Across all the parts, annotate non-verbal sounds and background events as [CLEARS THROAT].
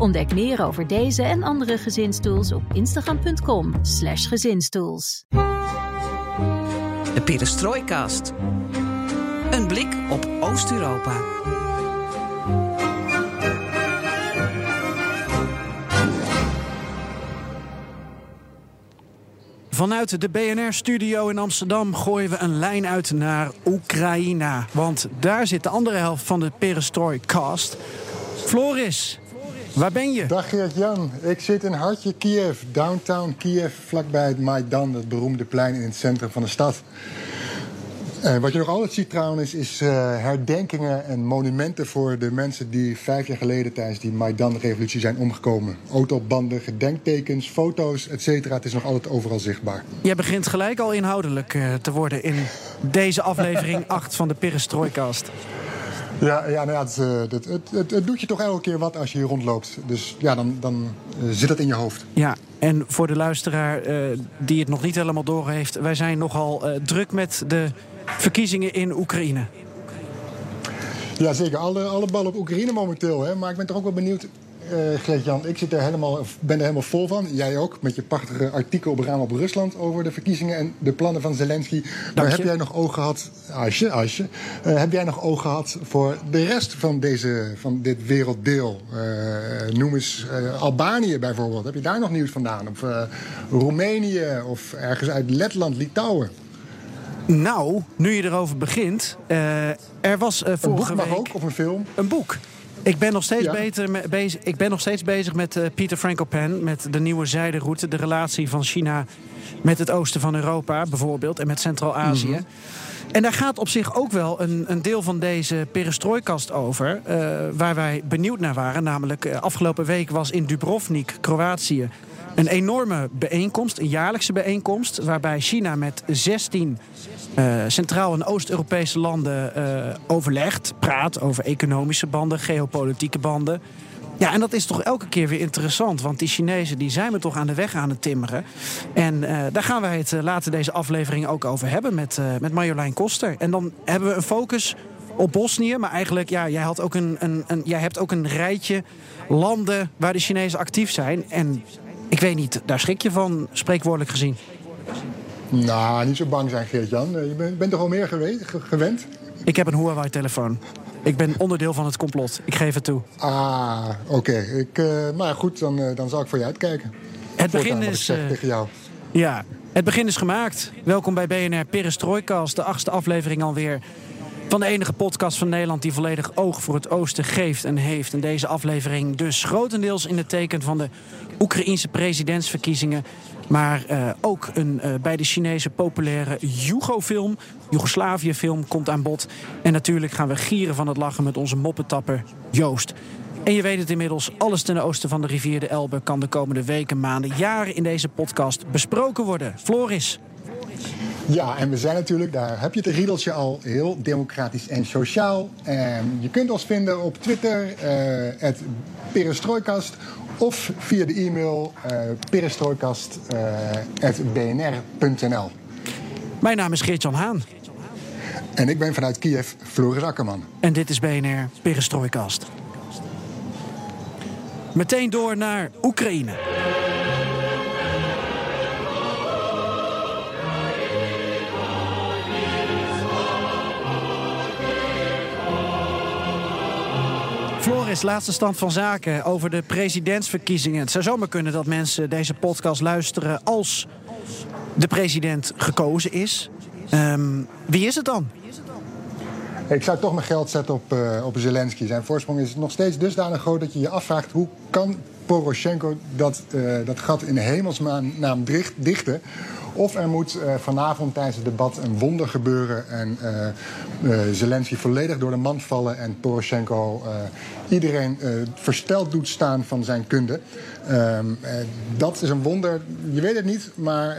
Ontdek meer over deze en andere gezinstools op instagram.com/slash gezinstools. De Perestrooikast. Een blik op Oost-Europa. Vanuit de BNR-studio in Amsterdam gooien we een lijn uit naar Oekraïne. Want daar zit de andere helft van de Perestroikast. Floris, waar ben je? Dag Geert-Jan, ik zit in hartje Kiev, downtown Kiev, vlakbij het Maidan, het beroemde plein in het centrum van de stad. En eh, wat je nog altijd ziet trouwens, is uh, herdenkingen en monumenten voor de mensen die vijf jaar geleden tijdens die Maidan-revolutie zijn omgekomen. Autobanden, gedenktekens, foto's, et cetera. Het is nog altijd overal zichtbaar. Jij begint gelijk al inhoudelijk uh, te worden in deze aflevering 8 van de Perestroikast. Ja, ja, nou ja het, het, het, het, doet je toch elke keer wat als je hier rondloopt. Dus ja, dan, dan zit dat in je hoofd. Ja, en voor de luisteraar die het nog niet helemaal door heeft... wij zijn nogal druk met de verkiezingen in Oekraïne. Ja, zeker. Alle, alle ballen op Oekraïne momenteel. Hè. Maar ik ben toch ook wel benieuwd, uh. Ik zit er helemaal, ben er helemaal vol van. Jij ook, met je prachtige artikel op Raam op Rusland... over de verkiezingen en de plannen van Zelensky. Maar heb jij nog oog gehad, Asje, Asje... Uh, heb jij nog oog gehad voor de rest van, deze, van dit werelddeel? Uh, noem eens Albanië bijvoorbeeld. Heb je daar nog nieuws vandaan? Of Roemenië of ergens uit Letland, Litouwen? Nou, nu je erover begint. Uh, er was uh, vorige een boek week... ook, of een film? Een boek. Ik ben nog steeds, ja. beter me, bezig, ik ben nog steeds bezig met uh, Pieter Frankopan... met de nieuwe zijderoute, de relatie van China met het oosten van Europa bijvoorbeeld... en met Centraal-Azië. Mm -hmm. En daar gaat op zich ook wel een, een deel van deze perestrooikast over... waar wij benieuwd naar waren. Namelijk, afgelopen week was in Dubrovnik, Kroatië... een enorme bijeenkomst, een jaarlijkse bijeenkomst... waarbij China met 16 uh, Centraal- en Oost-Europese landen overlegt, praat over economische banden, geopolitieke banden. Ja, en dat is toch elke keer weer interessant. Want die Chinezen die zijn we toch aan de weg aan het timmeren. En uh, daar gaan wij het later deze aflevering ook over hebben met, met Marjolein Koster. En dan hebben we een focus op Bosnië. Maar eigenlijk, ja, jij, had ook een, een, een, jij hebt ook een rijtje landen waar de Chinezen actief zijn. En ik weet niet, daar schrik je van, spreekwoordelijk gezien. Nou, niet zo bang zijn, Geert-Jan. Je bent, bent toch al meer gewend? Ik heb een Huawei-telefoon. Ik ben onderdeel van het complot. Ik geef het toe. Ah, oké. Okay. Uh, maar goed, dan, uh, dan zal ik voor je uitkijken. Het begin is... Uh, tegen jou. Ja, het begin is gemaakt. Welkom bij BNR Perestroikast, de achtste aflevering alweer... van de enige podcast van Nederland die volledig oog voor het oosten geeft en heeft. En deze aflevering dus grotendeels in het teken van de Oekraïense presidentsverkiezingen... Maar uh, ook een uh, bij de Chinese populaire Jugo-film, Joegoslavië-film, komt aan bod. En natuurlijk gaan we gieren van het lachen met onze moppetapper Joost. En je weet het inmiddels, alles ten oosten van de rivier de Elbe... kan de komende weken, maanden, jaren in deze podcast besproken worden. Floris. Ja, en we zijn natuurlijk, daar heb je het riedeltje al, heel democratisch en sociaal. En je kunt ons vinden op Twitter, uh, Perestrooikast of via de e-mail uh, perestrooikast.bnr.nl. Mijn naam is Geert-Jan Haan. En ik ben vanuit Kiev Floris Akkerman. En dit is BNR Perestrooikast. Meteen door naar Oekraïne. Laatste stand van zaken over de presidentsverkiezingen. Het zou zomaar kunnen dat mensen deze podcast luisteren als de president gekozen is. Um, wie is het dan? Ik zou toch mijn geld zetten op, uh, op Zelensky. Zijn voorsprong is nog steeds dusdanig groot dat je je afvraagt hoe kan Poroshenko dat, dat gat in hemelsnaam dichten. Of er moet uh, vanavond tijdens het debat een wonder gebeuren en uh, Zelensky volledig door de mand vallen en Poroshenko iedereen versteld doet staan van zijn kunde. Ehm, dat is een wonder. Je weet het niet, maar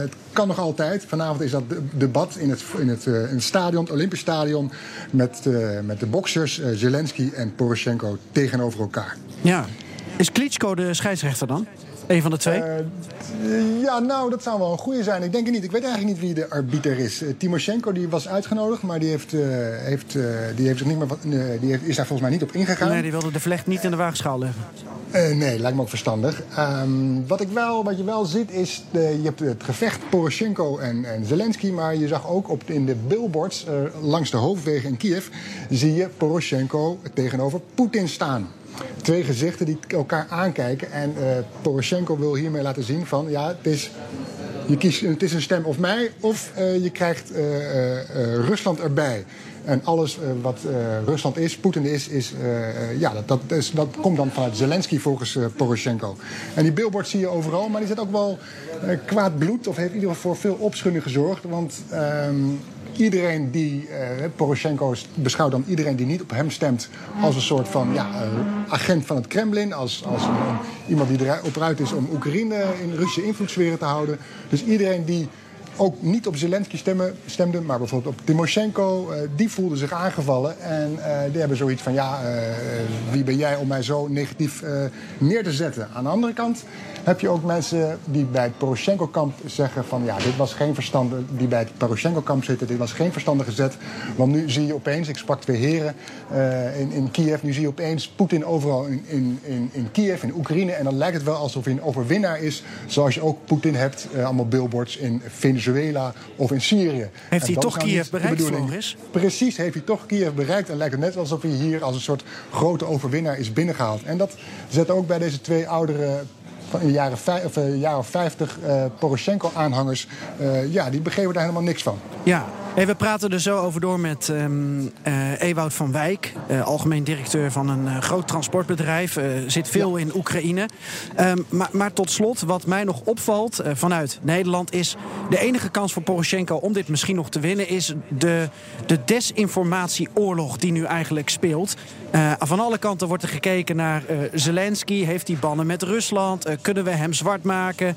het kan nog altijd. Vanavond is dat debat in het, in het, in stadion, het Olympisch Stadion, met, met de boxers Zelensky en Poroshenko tegenover elkaar. Ja. Is Klitschko de scheidsrechter dan? Een van de twee? Uh, ja, nou, dat zou wel een goede zijn. Ik denk het niet. Ik weet eigenlijk niet wie de arbiter is. Uh, Timoshenko die was uitgenodigd, maar die, heeft, uh, heeft, die, heeft zich niet meer, die heeft, is daar volgens mij niet op ingegaan. Nee, die wilde de vlecht niet in de waagschaal leggen. nee, lijkt me ook verstandig. Um, wat, ik wel, wat je wel ziet is, de, je hebt het gevecht Poroshenko en, en Zelensky... maar je zag ook op, in de billboards langs de hoofdwegen in Kiev... zie je Poroshenko tegenover Poetin staan twee gezichten die elkaar aankijken. En uh, Poroshenko wil hiermee laten zien van ja, het is. Je kiest, het is een stem of mij, of uh, je krijgt uh, Rusland erbij. En alles wat Rusland is, Poetin is, is ja, dat, dat, is, dat komt dan vanuit Zelensky volgens Poroshenko. En die billboard zie je overal, maar die zit ook wel kwaad bloed, of heeft in ieder geval voor veel opschudding gezorgd. Want ehm, iedereen die, uh, Poroshenko beschouwt dan iedereen die niet op hem stemt als een soort van ja, uh, agent van het Kremlin. Als, als iemand die erop uit is om Oekraïne in Russische invloedssferen te houden. Dus iedereen die ook niet op Zelensky stemde, maar bijvoorbeeld op Timoshenko. Uh, die voelden zich aangevallen. En die hebben zoiets van: ja, wie ben jij om mij zo negatief neer te zetten? Aan de andere kant heb je ook mensen die bij het Poroshenko-kamp zeggen: van ja, dit was geen verstandig. die bij het Poroshenko-kamp zitten, dit was geen verstandige zet. Want nu zie je opeens, ik sprak twee heren in, in Kiev, nu zie je opeens Poetin overal in, in, in, in Kiev, in Oekraïne. En dan lijkt het wel alsof hij een overwinnaar is, zoals je ook Poetin hebt, allemaal billboards in Venezuela. Venezuela of in Syrië. Heeft hij toch Kiev bereikt, Floris? Precies, heeft hij toch Kiev bereikt. En lijkt het net alsof hij hier als een soort grote overwinnaar is binnengehaald. En dat zet ook bij deze twee oudere in de jaren, of, jaren of 50 uh, Poroshenko-aanhangers, uh, ja, die begrepen daar helemaal niks van. Ja, Hey, we praten er zo over door met um, uh, Ewout van Wijk, uh, algemeen directeur van een uh, groot transportbedrijf. zit veel ja. in Oekraïne. Um, maar, maar, tot slot, wat mij nog opvalt vanuit Nederland is... de enige kans voor Poroshenko om dit misschien nog te winnen... is de, de desinformatieoorlog die nu eigenlijk speelt. van alle kanten wordt er gekeken naar Zelensky. Heeft hij bannen met Rusland? kunnen we hem zwart maken?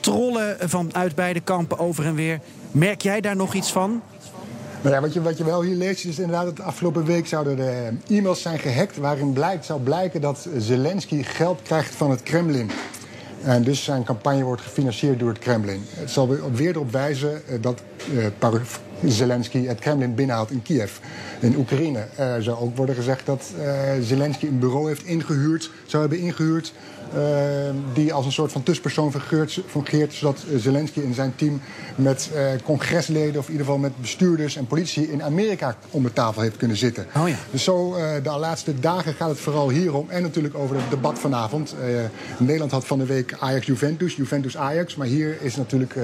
trollen vanuit beide kampen over en weer. Merk jij daar nog iets van? Wat, je, wat je wel hier leest is inderdaad dat de afgelopen week zouden de e-mails zijn gehackt... waarin blijkt, zou blijken dat Zelensky geld krijgt van het Kremlin. En dus zijn campagne wordt gefinancierd door het Kremlin. Het zal weer erop wijzen eh, dat uh, Zelensky het Kremlin binnenhaalt in Kiev, in Oekraïne. Er zou ook worden gezegd dat uh, Zelensky een bureau heeft ingehuurd, zou hebben ingehuurd die als een soort van tussenpersoon fungeert, fungeert zodat eh, Zelensky en zijn team met uh, congresleden of in ieder geval met bestuurders en politie in Amerika om de tafel heeft kunnen zitten. Oh ja. Dus zo uh, de laatste dagen gaat het vooral hierom en natuurlijk over het debat vanavond. Nederland had van de week Ajax-Juventus, Juventus-Ajax, maar hier is natuurlijk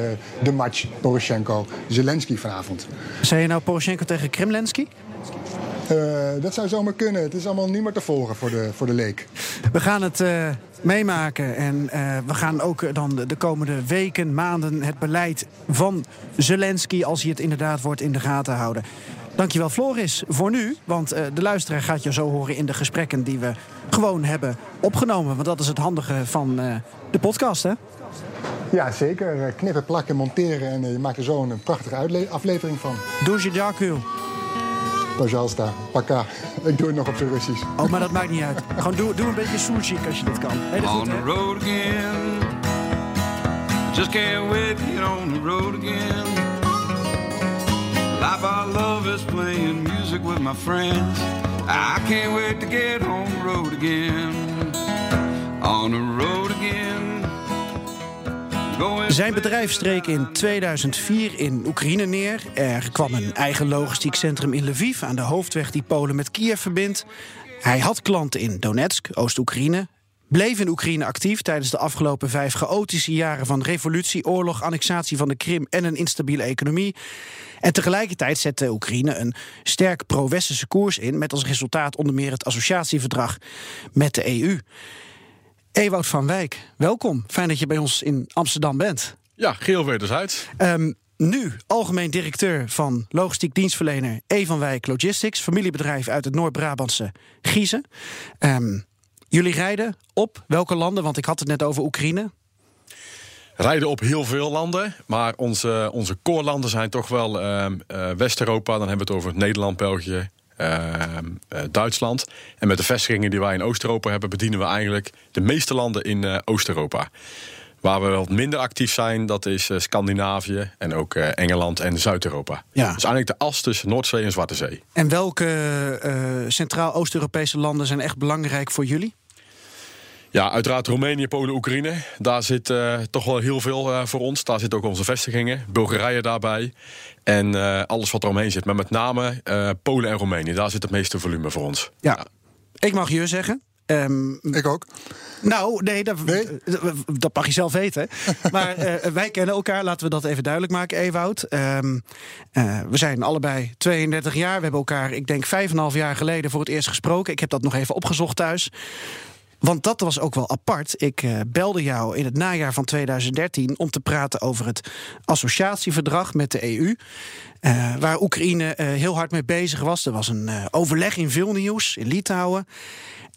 de match Poroshenko-Zelensky vanavond. Zei je nou Poroshenko tegen Kremlensky? Uh, dat zou zomaar kunnen. Het is allemaal niet meer te volgen voor de, voor de leek. We gaan het uh, meemaken. En uh, we gaan ook dan de, de, komende weken, maanden het beleid van Zelensky... als hij het inderdaad wordt in de gaten houden. Dankjewel Floris voor nu. Want de luisteraar gaat je zo horen in de gesprekken die we gewoon hebben opgenomen. Want dat is het handige van de podcast, hè? Ja, zeker. Knippen, plakken, monteren en je maakt er zo een prachtige aflevering van. Doe je. Pajalsta, paka. Ik doe het nog op zijn Russisch. Oh, maar dat maakt niet uit. Gewoon doe, doe een beetje sushi als je dat kan. Hey, dat on the road again. Just can't wait to get on the road again. Life I love is playing music with my friends. I can't wait to get on the road again. On the road again. Zijn bedrijf streek in 2004 in Oekraïne neer. Er kwam een eigen logistiek centrum in Lviv aan de hoofdweg die Polen met Kiev verbindt. Hij had klanten in Donetsk, Oost-Oekraïne. Bleef in Oekraïne actief tijdens de afgelopen vijf chaotische jaren van revolutie, oorlog, annexatie van de Krim en een instabiele economie. En tegelijkertijd zette Oekraïne een sterk pro-westerse koers in, met als resultaat onder meer het associatieverdrag met de EU. Ewout van Wijk, welkom. Fijn dat je bij ons in Amsterdam bent. Ja, geheel wederzijds. Um, nu algemeen directeur van logistiek dienstverlener E van Wijk Logistics, familiebedrijf uit het Noord-Brabantse Giezen. Um, jullie rijden op welke landen? Want ik had het net over Oekraïne. Rijden op heel veel landen, maar onze, onze core-landen zijn toch wel uh, uh, West-Europa. Dan hebben we het over Nederland, België, Duitsland. En met de vestigingen die wij in Oost-Europa hebben, bedienen we eigenlijk de meeste landen in Oost-Europa. Waar we wat minder actief zijn, dat is Scandinavië en ook Engeland en Zuid-Europa. Ja. Dus eigenlijk de as tussen Noordzee en Zwarte Zee. En welke Centraal-Oost-Europese landen zijn echt belangrijk voor jullie? Ja, uiteraard Roemenië, Polen, Oekraïne. Daar zit uh, toch wel heel veel uh, voor ons. Daar zitten ook onze vestigingen. Bulgarije daarbij. En uh, alles wat eromheen zit. Maar met name Polen en Roemenië. Daar zit het meeste volume voor ons. Ja. ja. Ik mag je zeggen. Um, ik ook. Nou, nee, dat, nee? dat mag je zelf weten. [LAUGHS] maar wij kennen elkaar, laten we dat even duidelijk maken, Ewout. Um, we zijn allebei 32 jaar. We hebben elkaar, ik denk, 5,5 jaar geleden voor het eerst gesproken. Ik heb dat nog even opgezocht thuis. Want dat was ook wel apart. Ik uh, belde jou in het najaar van 2013 om te praten over het associatieverdrag met de EU. Eh, waar Oekraïne uh, heel hard mee bezig was. Er was een overleg in Vilnius, in Litouwen.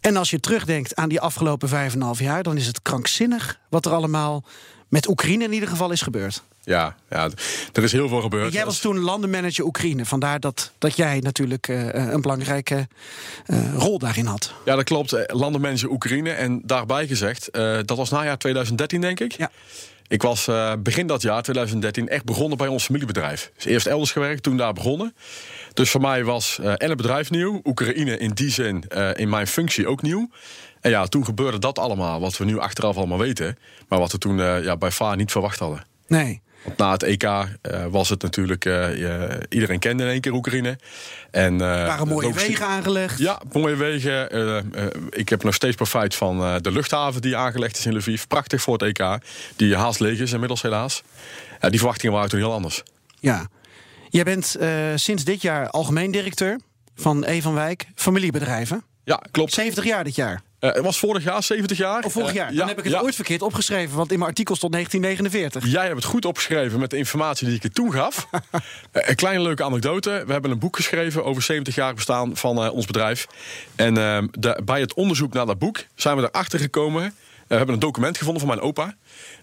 En als je terugdenkt aan die afgelopen vijf en een half jaar, dan is het krankzinnig wat er allemaal met Oekraïne in ieder geval is gebeurd. Ja, ja, er is heel veel gebeurd. Jij was toen landenmanager Oekraïne. Vandaar dat, dat jij natuurlijk uh, een belangrijke uh, rol daarin had. Ja, dat klopt. Landenmanager Oekraïne. En daarbij gezegd, uh, dat was najaar 2013, denk ik. Ja. Ik was begin dat jaar, 2013, echt begonnen bij ons familiebedrijf. Dus eerst elders gewerkt, toen daar begonnen. Dus voor mij was en het bedrijf nieuw. Oekraïne in die zin in mijn functie ook nieuw. En ja, toen gebeurde dat allemaal, wat we nu achteraf allemaal weten. Maar wat we toen ja, bij VAR niet verwacht hadden. Nee. Want na het EK uh, was het natuurlijk, uh, iedereen kende in één keer Oekraïne. En, uh, waren mooie wegen aangelegd? Ja, mooie wegen. ik heb nog steeds profijt van de luchthaven die aangelegd is in Lviv. Prachtig voor het EK. Die haast leeg is inmiddels helaas. die verwachtingen waren toen heel anders. Ja. Jij bent sinds dit jaar algemeen directeur van E van Wijk Familiebedrijven. Ja, klopt. 70 jaar dit jaar. Uh, het was vorig jaar, 70 jaar. Of oh, vorig jaar. Uh, Dan heb ik het ooit verkeerd opgeschreven, want in mijn artikel stond 1949. Jij hebt het goed opgeschreven met de informatie die ik je toen gaf. uh, [LAUGHS] een kleine leuke anekdote. We hebben een boek geschreven over 70 jaar bestaan van ons bedrijf. En ehm, de, bij het onderzoek naar dat boek zijn we erachter gekomen. we hebben een document gevonden van mijn opa.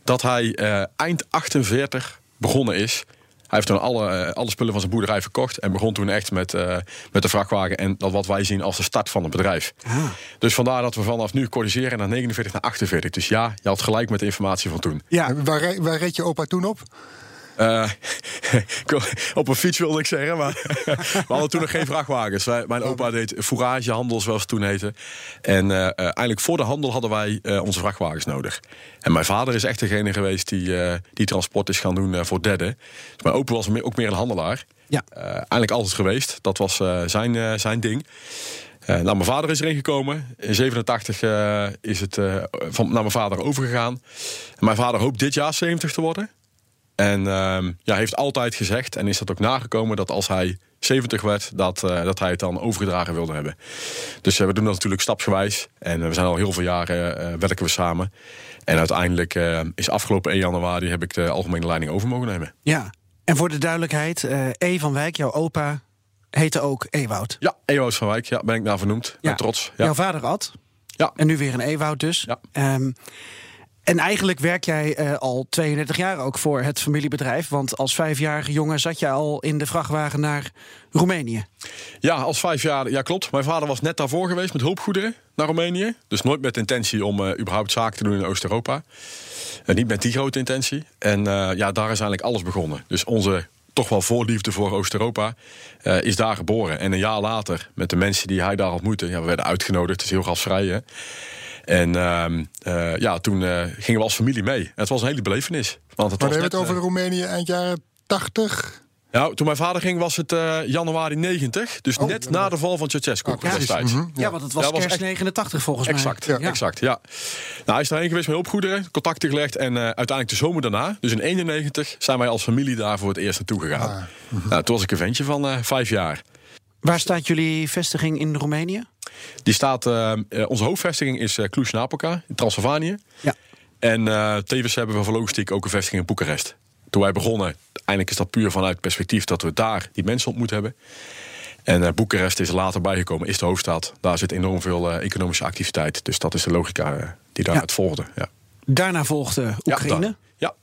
Dat hij eind 48 begonnen is heeft toen alle, eh, alle spullen van zijn boerderij verkocht. En begon toen echt met, uh, met de vrachtwagen. En dat wat wij zien als de start van het bedrijf. Ah. Dus vandaar dat we vanaf nu corrigeren naar 49 naar 48. Dus ja, je had gelijk met de informatie van toen. Ja, waar, waar reed je opa toen op? [LAUGHS] Uh, op een fiets wilde ik zeggen, maar [LAUGHS] we hadden toen nog geen vrachtwagens. mijn opa deed fouragehandel, zoals het toen heette. En uh, eigenlijk voor de handel hadden wij uh, onze vrachtwagens nodig. En mijn vader is echt degene geweest die, die transport is gaan doen voor derden. Dus mijn opa was ook meer een handelaar. Ja. eigenlijk altijd geweest. Dat was zijn, zijn ding. nou, mijn vader is erin gekomen. In 87 is het van, naar mijn vader overgegaan. En mijn vader hoopt dit jaar 70 te worden. En uh, ja, heeft altijd gezegd, en is dat ook nagekomen, dat als hij 70 werd, dat, uh, dat hij het dan overgedragen wilde hebben. Dus uh, we doen dat natuurlijk stapsgewijs. En uh, we zijn al heel veel jaren werken we samen. En uiteindelijk is afgelopen 1 januari heb ik de algemene leiding over mogen nemen. Ja, en voor de duidelijkheid, E van Wijk, jouw opa, heette ook Ewoud. Ja, Ewoud van Wijk, ja, ben ik naar vernoemd. Ja. Trots. Ja. Jouw vader Ad. Ja. En nu weer een Ewoud dus. Ja. Um, en eigenlijk werk jij uh, al 32 jaar ook voor het familiebedrijf. Want als vijfjarige jongen zat je al in de vrachtwagen naar Roemenië. Ja, als vijf jaar, ja klopt. Mijn vader was net daarvoor geweest met hulpgoederen naar Roemenië. Dus nooit met intentie om uh, überhaupt zaken te doen in Oost-Europa. Niet met die grote intentie. En ja, daar is eigenlijk alles begonnen. Dus onze toch wel voorliefde voor Oost-Europa is daar geboren. En een jaar later, met de mensen die hij daar ontmoette... Ja, we werden uitgenodigd, het is heel gastvrij hè? En uh, uh, ja, toen uh, gingen we als familie mee. Het was een hele belevenis. Want het maar we hebben het over eh, Roemenië eind jaren 80. Nou, toen mijn vader ging was het uh, januari 90. Dus oh, net na de val van Ceausescu. Ja, mm -hmm. ja, want het was ja, kerst 89 volgens mij. Exact, ja. exact, ja. Nou, hij is daarheen geweest met hulpgoederen, contacten gelegd. En uh, uiteindelijk de zomer daarna, dus in 91, zijn wij als familie daar voor het eerst naartoe gegaan. Ah, mm -hmm. nou, toen was ik een ventje van uh, vijf jaar. Waar staat jullie vestiging in Roemenië? Die staat, eh, eh, onze hoofdvestiging is uh, Cluj-Napoca in Transylvanië. Ja. En tevens hebben we voor logistiek ook een vestiging in Boekarest. Toen wij begonnen, eigenlijk is dat puur vanuit het perspectief dat we daar die mensen ontmoet hebben. En Boekarest is er later bijgekomen, is de hoofdstad. Daar zit enorm veel economische activiteit. Dus dat is de logica die daaruit ja. volgde. Ja. Daarna volgde Oekraïne. Ja, ja.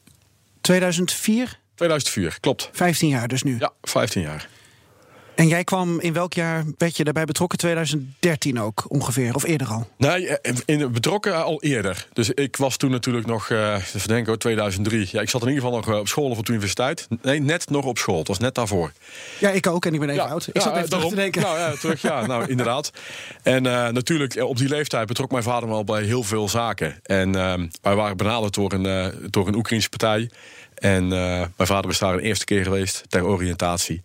2004? 2004, klopt. 15 jaar dus nu? Ja, 15 jaar. En jij kwam in welk jaar werd je daarbij betrokken? 2013 ook ongeveer, of eerder al? Nee, in, betrokken al eerder. Dus ik was toen natuurlijk nog, uh, even denken hoor, 2003. Ja, ik zat in ieder geval nog op school of op de universiteit. Nee, net nog op school. Het was net daarvoor. Ja, ik ook. En ik ben even ja, oud. Ik ja, zat even daarom, te denken. Nou ja, terug, ja, nou [LAUGHS] inderdaad. En uh, natuurlijk, op die leeftijd betrok mijn vader me al bij heel veel zaken. En uh, wij waren benaderd door een, door een Oekraïnse partij. En mijn vader was daar een eerste keer geweest ter oriëntatie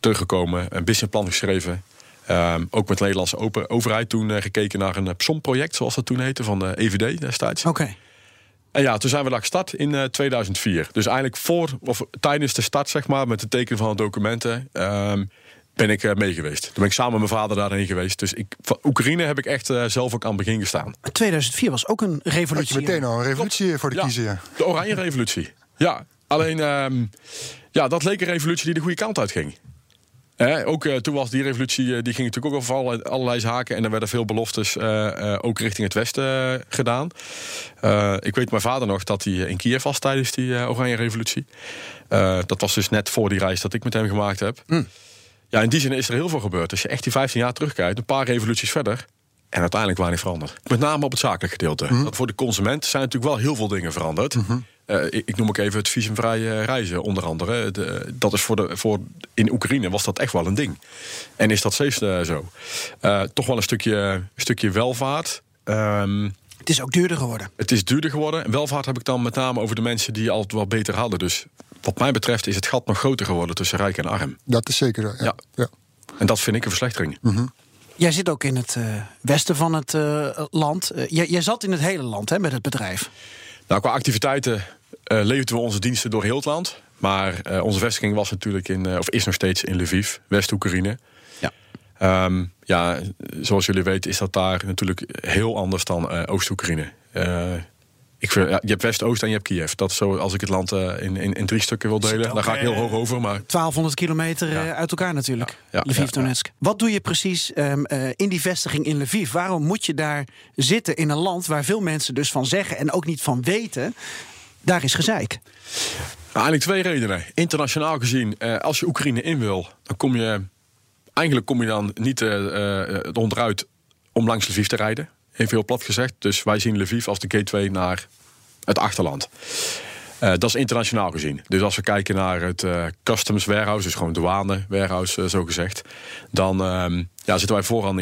teruggekomen, een businessplan geschreven. Um, ook met de Nederlandse open, overheid toen uh, gekeken naar een PSOM-project, zoals dat toen heette, van de EVD destijds. Oké. Okay. En ja, toen zijn we daar gestart in uh, 2004. Dus eigenlijk voor, of tijdens de start, zeg maar, met het tekenen van de documenten, um, ben ik uh, mee geweest. Toen ben ik samen met mijn vader daarheen geweest. Dus ik, van Oekraïne heb ik echt uh, zelf ook aan het begin gestaan. 2004 was ook een revolutie. Had je meteen al een revolutie Klopt. voor de ja, kiezer. De Oranje Revolutie. Ja, alleen um, ja, dat leek een revolutie die de goede kant uit ging. Eh, ook toen was die revolutie, uh, die ging natuurlijk ook over allerlei, allerlei zaken. En er werden veel beloftes uh, ook richting het westen gedaan. ik weet mijn vader nog dat hij in Kiev was tijdens die Oranje Revolutie. dat was dus net voor die reis dat ik met hem gemaakt heb. Mm. Ja, in die zin is er heel veel gebeurd. Als je echt die 15 jaar terugkijkt, een paar revoluties verder. En uiteindelijk waren niet veranderd. Met name op het zakelijk gedeelte. Mm. Dat voor de consument zijn natuurlijk wel heel veel dingen veranderd. Mm -hmm. Uh, ik, ik, noem ook even het visumvrije reizen, onder andere. De, dat is voor de, voor, in Oekraïne was dat echt wel een ding. En is dat steeds uh, zo. Uh, toch wel een stukje, stukje welvaart. Um, het is ook duurder geworden. Het is duurder geworden. En welvaart heb ik dan met name over de mensen die altijd wel beter hadden. Dus wat mij betreft is het gat nog groter geworden tussen rijk en arm. Dat is zeker. Ja. ja. ja. En dat vind ik een verslechtering. Mm -hmm. Jij zit ook in het uh, westen van het uh, land. Uh, jij, jij, zat in het hele land hè, met het bedrijf. Nou, qua activiteiten uh, leverden we onze diensten door heel het land. Maar onze vestiging was natuurlijk in, of is nog steeds in Lviv, West-Oekraïne. Ja. Um, ja, zoals jullie weten is dat daar natuurlijk heel anders dan Oost-Oekraïne. Ik vind, ja, je hebt West-Oost en je hebt Kiev. Dat is zo als ik het land uh, in, in, in, drie stukken wil delen. Daar ga ik heel hoog over. Maar... 1200 kilometer ja. uit elkaar natuurlijk. Ja. Ja. Lviv, Donetsk. Wat doe je precies um, uh, in die vestiging in Lviv? Waarom moet je daar zitten in een land waar veel mensen dus van zeggen en ook niet van weten? Daar is gezeik. Nou, eigenlijk twee redenen. Internationaal gezien, uh, als je Oekraïne in wil, dan kom je. Eigenlijk kom je dan niet onderuit om langs Lviv te rijden. Even heel plat gezegd. Dus wij zien Lviv als de gateway naar het achterland. Uh, dat is internationaal gezien. Dus als we kijken naar het uh, customs warehouse, dus gewoon douane warehouse, uh, zo gezegd, dan ja, zitten wij vooraan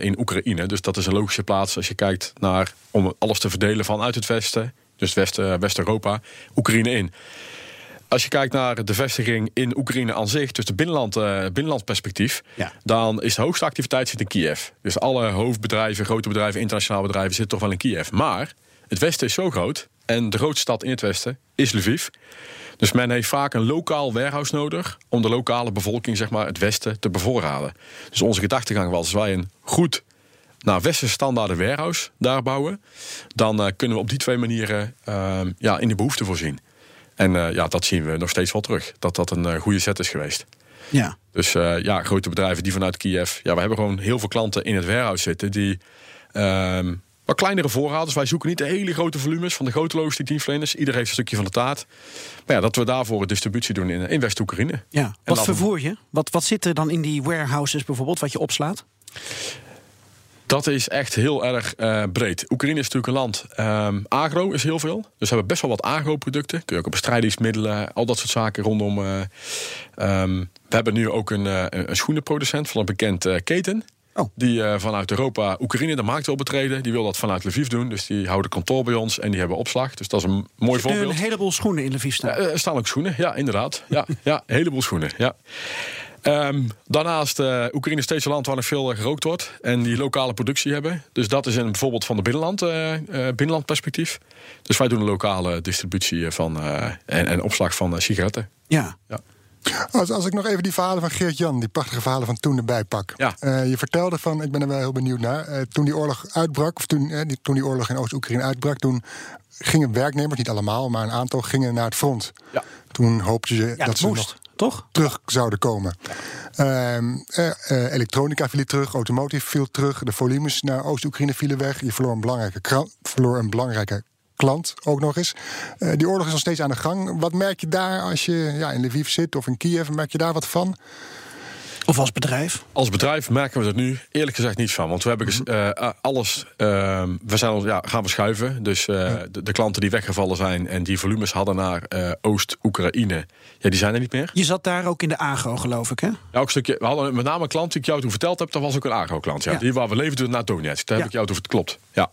in Oekraïne. Dus dat is een logische plaats als je kijkt naar om alles te verdelen vanuit het westen, dus West-Europa, Oekraïne in. Als je kijkt naar de vestiging in Oekraïne aan zich, dus de binnenland, uh, binnenlandperspectief, ja. dan is de hoogste activiteit zit in Kiev. Dus alle hoofdbedrijven, grote bedrijven, internationale bedrijven zitten toch wel in Kiev. Maar het westen is zo groot en de grootste stad in het westen is Lviv. Dus men heeft vaak een lokaal warehouse nodig om de lokale bevolking, zeg maar, het westen te bevoorraden. Dus onze gedachtegang was: als wij een goed naar westerse standaarden warehouse daar bouwen, dan uh, kunnen we op die twee manieren uh, ja, in de behoefte voorzien. En uh, ja, dat zien we nog steeds wel terug. Dat dat een uh, goede set is geweest. Ja. Dus uh, ja, grote bedrijven die vanuit Kiev. Ja, we hebben gewoon heel veel klanten in het warehouse zitten die. Uh, wat kleinere voorraders. Wij zoeken niet de hele grote volumes van de grote logistiek dienstverleners. Ieder heeft een stukje van de taart. Maar ja, dat we daarvoor een distributie doen in, in West-Oekraïne. Ja. Wat vervoer je? Wat, wat zit er dan in die warehouses bijvoorbeeld, wat je opslaat? Dat is echt heel erg uh, breed. Oekraïne is natuurlijk een land. Um, agro is heel veel. Dus we hebben best wel wat agro-producten. Kun je ook op bestrijdingsmiddelen, al dat soort zaken rondom. Uh, um, we hebben nu ook een, uh, een schoenenproducent van een bekend keten. Oh. Die vanuit Europa Oekraïne de markt wil betreden. Die wil dat vanuit Lviv doen. Dus die houden kantoor bij ons en die hebben opslag. Dus dat is een mooi voorbeeld. Een heleboel schoenen in Lviv staan. er staan ook schoenen, ja, inderdaad. Ja, ja een heleboel schoenen. Ja. Um, daarnaast, uh, Oekraïne is steeds een land waar nog veel uh, gerookt wordt. En die lokale productie hebben. Dus dat is een bijvoorbeeld van de binnenland, uh, binnenlandperspectief. Dus wij doen een lokale distributie van, en, en opslag van sigaretten. Ja. ja. Als, als ik nog even die verhalen van Geert-Jan, die prachtige verhalen van toen erbij pak. Ja. Eh, je vertelde van, ik ben er wel heel benieuwd naar. eh, toen die oorlog uitbrak, of toen, eh, die, toen die oorlog in Oost-Oekraïne uitbrak, toen gingen werknemers, niet allemaal, maar een aantal gingen naar het front. Ja. Toen hoopten ze Ja, dat, dat, ze moest, nog toch? terug zouden komen. Eh, elektronica viel terug, automotive viel terug, de volumes naar Oost-Oekraïne vielen weg. Je verloor een belangrijke, een belangrijke klant ook nog eens. Eh, die oorlog is nog steeds aan de gang. Wat merk je daar als je ja, in Lviv zit of in Kiev? Merk je daar wat van? Of als bedrijf? Als bedrijf merken we er nu eerlijk gezegd niets van. Want we hebben ges- eh, alles. eh, we zijn ons, ja, gaan verschuiven. Dus eh, de, de klanten die weggevallen zijn en die volumes hadden naar eh, Oost-Oekraïne. Ja, die zijn er niet meer. Je zat daar ook in de AGO, geloof ik, hè? Ja, ook een stukje, we hadden met name een klant die ik jou toen verteld heb. Dat was ook een agro-klant. Ja. Ja. Die waar we leverden naar Donetsk. Daar heb ik jou over klopt. Ja.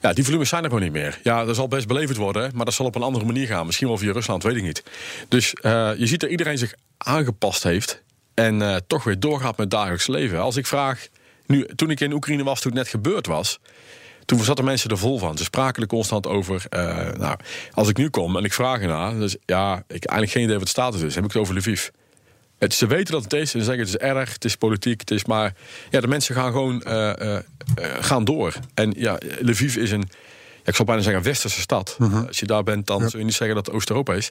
ja, die volumes zijn er gewoon niet meer. Ja, dat zal best beleverd worden. Maar dat zal op een andere manier gaan. Misschien wel via Rusland, weet ik niet. Dus eh, je ziet dat iedereen zich aangepast heeft. En eh, toch weer doorgaat met het dagelijks leven. Als ik vraag. Nu, toen ik in Oekraïne was, toen het net gebeurd was. Toen zaten mensen er vol van. Ze spraken er constant over. eh, nou, als ik nu kom en ik vraag ernaar. Dus ja, ik eigenlijk geen idee wat de status is. Heb ik het over Lviv. Het, ze weten dat het is en ze zeggen het is erg, het is politiek, het is maar... Ja, de mensen gaan gewoon eh, gaan door. En ja, Lviv is een, ik zou bijna zeggen, een westerse stad. Als je daar bent, dan Ja. zul je niet zeggen dat het Oost-Europa is.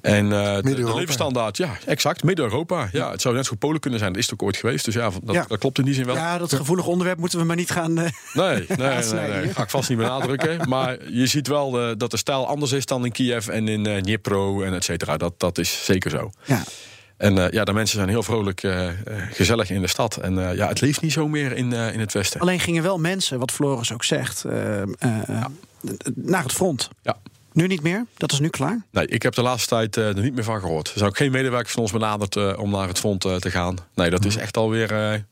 En eh, de, levensstandaard, ja, exact, Midden-Europa. Ja, het zou net zo goed Polen kunnen zijn, dat is het ook ooit geweest. Dus ja, dat, Ja. dat klopt in die zin wel. Ja, dat gevoelige onderwerp moeten we maar niet gaan... eh, Nee, nee, [LAUGHS] nee, ga ik vast niet benadrukken. [LAUGHS] Maar je ziet wel eh, dat de stijl anders is dan in Kiev en in eh Dnipro en et cetera. Dat, dat is zeker zo. ja. En eh, ja, de mensen zijn heel vrolijk, eh, eh, gezellig in de stad. En ja, het leeft niet zo meer in, in het Westen. Alleen gingen wel mensen, wat Floris ook zegt, naar het front. Ja. Nu niet meer? Dat is nu klaar? Nee, ik heb de laatste tijd er niet meer van gehoord. Er zijn ook geen medewerkers van ons benaderd om naar het front te gaan. Nee, dat is echt alweer...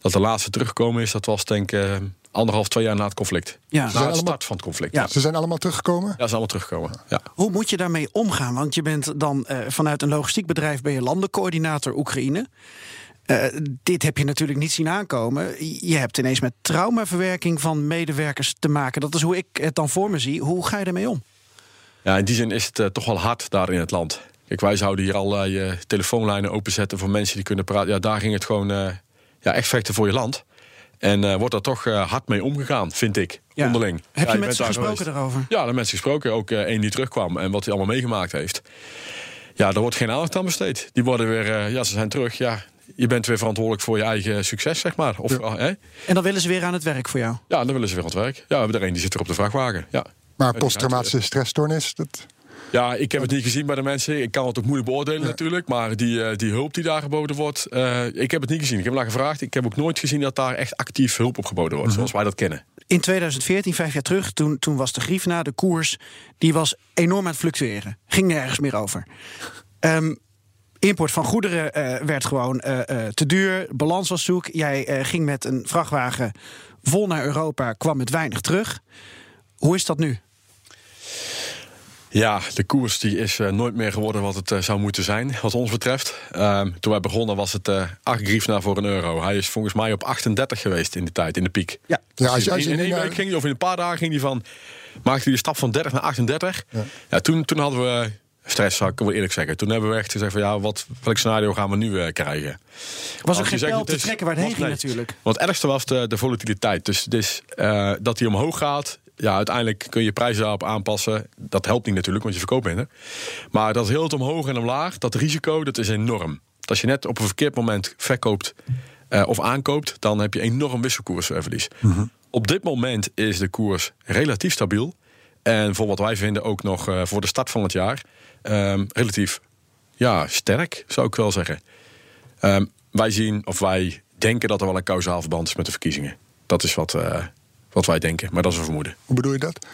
dat de laatste teruggekomen is, dat was denk ik anderhalf, twee jaar na het conflict. Ja. Na het start van het conflict. Ja. Ja, Ze zijn allemaal teruggekomen? ja ze zijn allemaal teruggekomen. Ja. Hoe moet je daarmee omgaan? Want je bent dan eh, vanuit een logistiek bedrijf ben je landencoördinator Oekraïne. Eh, dit heb je natuurlijk niet zien aankomen. Je hebt ineens met traumaverwerking van medewerkers te maken. Dat is hoe ik het dan voor me zie. Hoe ga je ermee om? Ja, in die zin is het eh, toch wel hard daar in het land. Kijk, wij zouden hier allerlei eh, telefoonlijnen openzetten voor mensen die kunnen praten. Ja, daar ging het gewoon eh, ja, echt vechten voor je land. En eh, wordt daar toch eh, hard mee omgegaan, vind ik, Ja. onderling. Heb Ja, je met ze daar gesproken daarover? Ja, de mensen gesproken. Ook eh, één die terugkwam en wat hij allemaal meegemaakt heeft. Ja, daar wordt geen aandacht aan besteed. Die worden weer, eh, ja, ze zijn terug. Ja, je bent weer verantwoordelijk voor je eigen succes, zeg maar. Of, hè? En dan willen ze weer aan het werk voor jou. Ja, dan willen ze weer aan het werk. Ja, we hebben er een die zit er op de vrachtwagen. Ja. Maar posttraumatische stressstoornis, dat... Ja, ik heb het niet gezien bij de mensen. Ik kan het ook moeilijk beoordelen natuurlijk. Maar die, eh, die hulp die daar geboden wordt, eh, ik heb het niet gezien. Ik heb naar gevraagd. Ik heb ook nooit gezien dat daar echt actief hulp op geboden wordt. Zoals wij dat kennen. In 2014, vijf jaar terug, toen, toen was de Griefna, de koers, die was enorm aan het fluctueren. Ging nergens meer over. Ehm, import van goederen eh, werd gewoon te duur. Balans was zoek. Jij ging met een vrachtwagen vol naar Europa, kwam met weinig terug. Hoe is dat nu? Ja, de koers die is eh, nooit meer geworden wat het eh, zou moeten zijn, wat ons betreft. Ehm, toen wij begonnen was het eh 8 griefna voor een euro. Hij is volgens mij op 38 geweest in de tijd, in de piek. Ja. Ja, als je, als je in, in één naar- week ging hij, of in een paar dagen ging hij van... maakte hij de stap van 30 naar 38. Ja. toen, toen hadden we stress, zou ik wel eerlijk zeggen. Toen hebben we echt gezegd van ja, wat, welk scenario gaan we nu eh, krijgen? Was er je geen het te trekken waar het heen ging nee. natuurlijk. Want het ergste was de, de volatiliteit. Dus, dus eh, dat hij omhoog gaat. Ja, uiteindelijk kun je prijzen daarop aanpassen. Dat helpt niet natuurlijk, want je verkoopt minder. Maar dat heel het omhoog en omlaag, dat risico, dat is enorm. Als je net op een verkeerd moment verkoopt eh, of aankoopt, dan heb je enorm wisselkoersverlies. Op dit moment is de koers relatief stabiel. En voor wat wij vinden ook nog eh, voor de start van het jaar ehm, relatief ja, sterk, zou ik wel zeggen. Ehm, wij zien, of wij denken dat er wel een kausaal verband is met de verkiezingen. Dat is wat, eh, wat wij denken, maar dat is een vermoeden. Hoe bedoel je dat?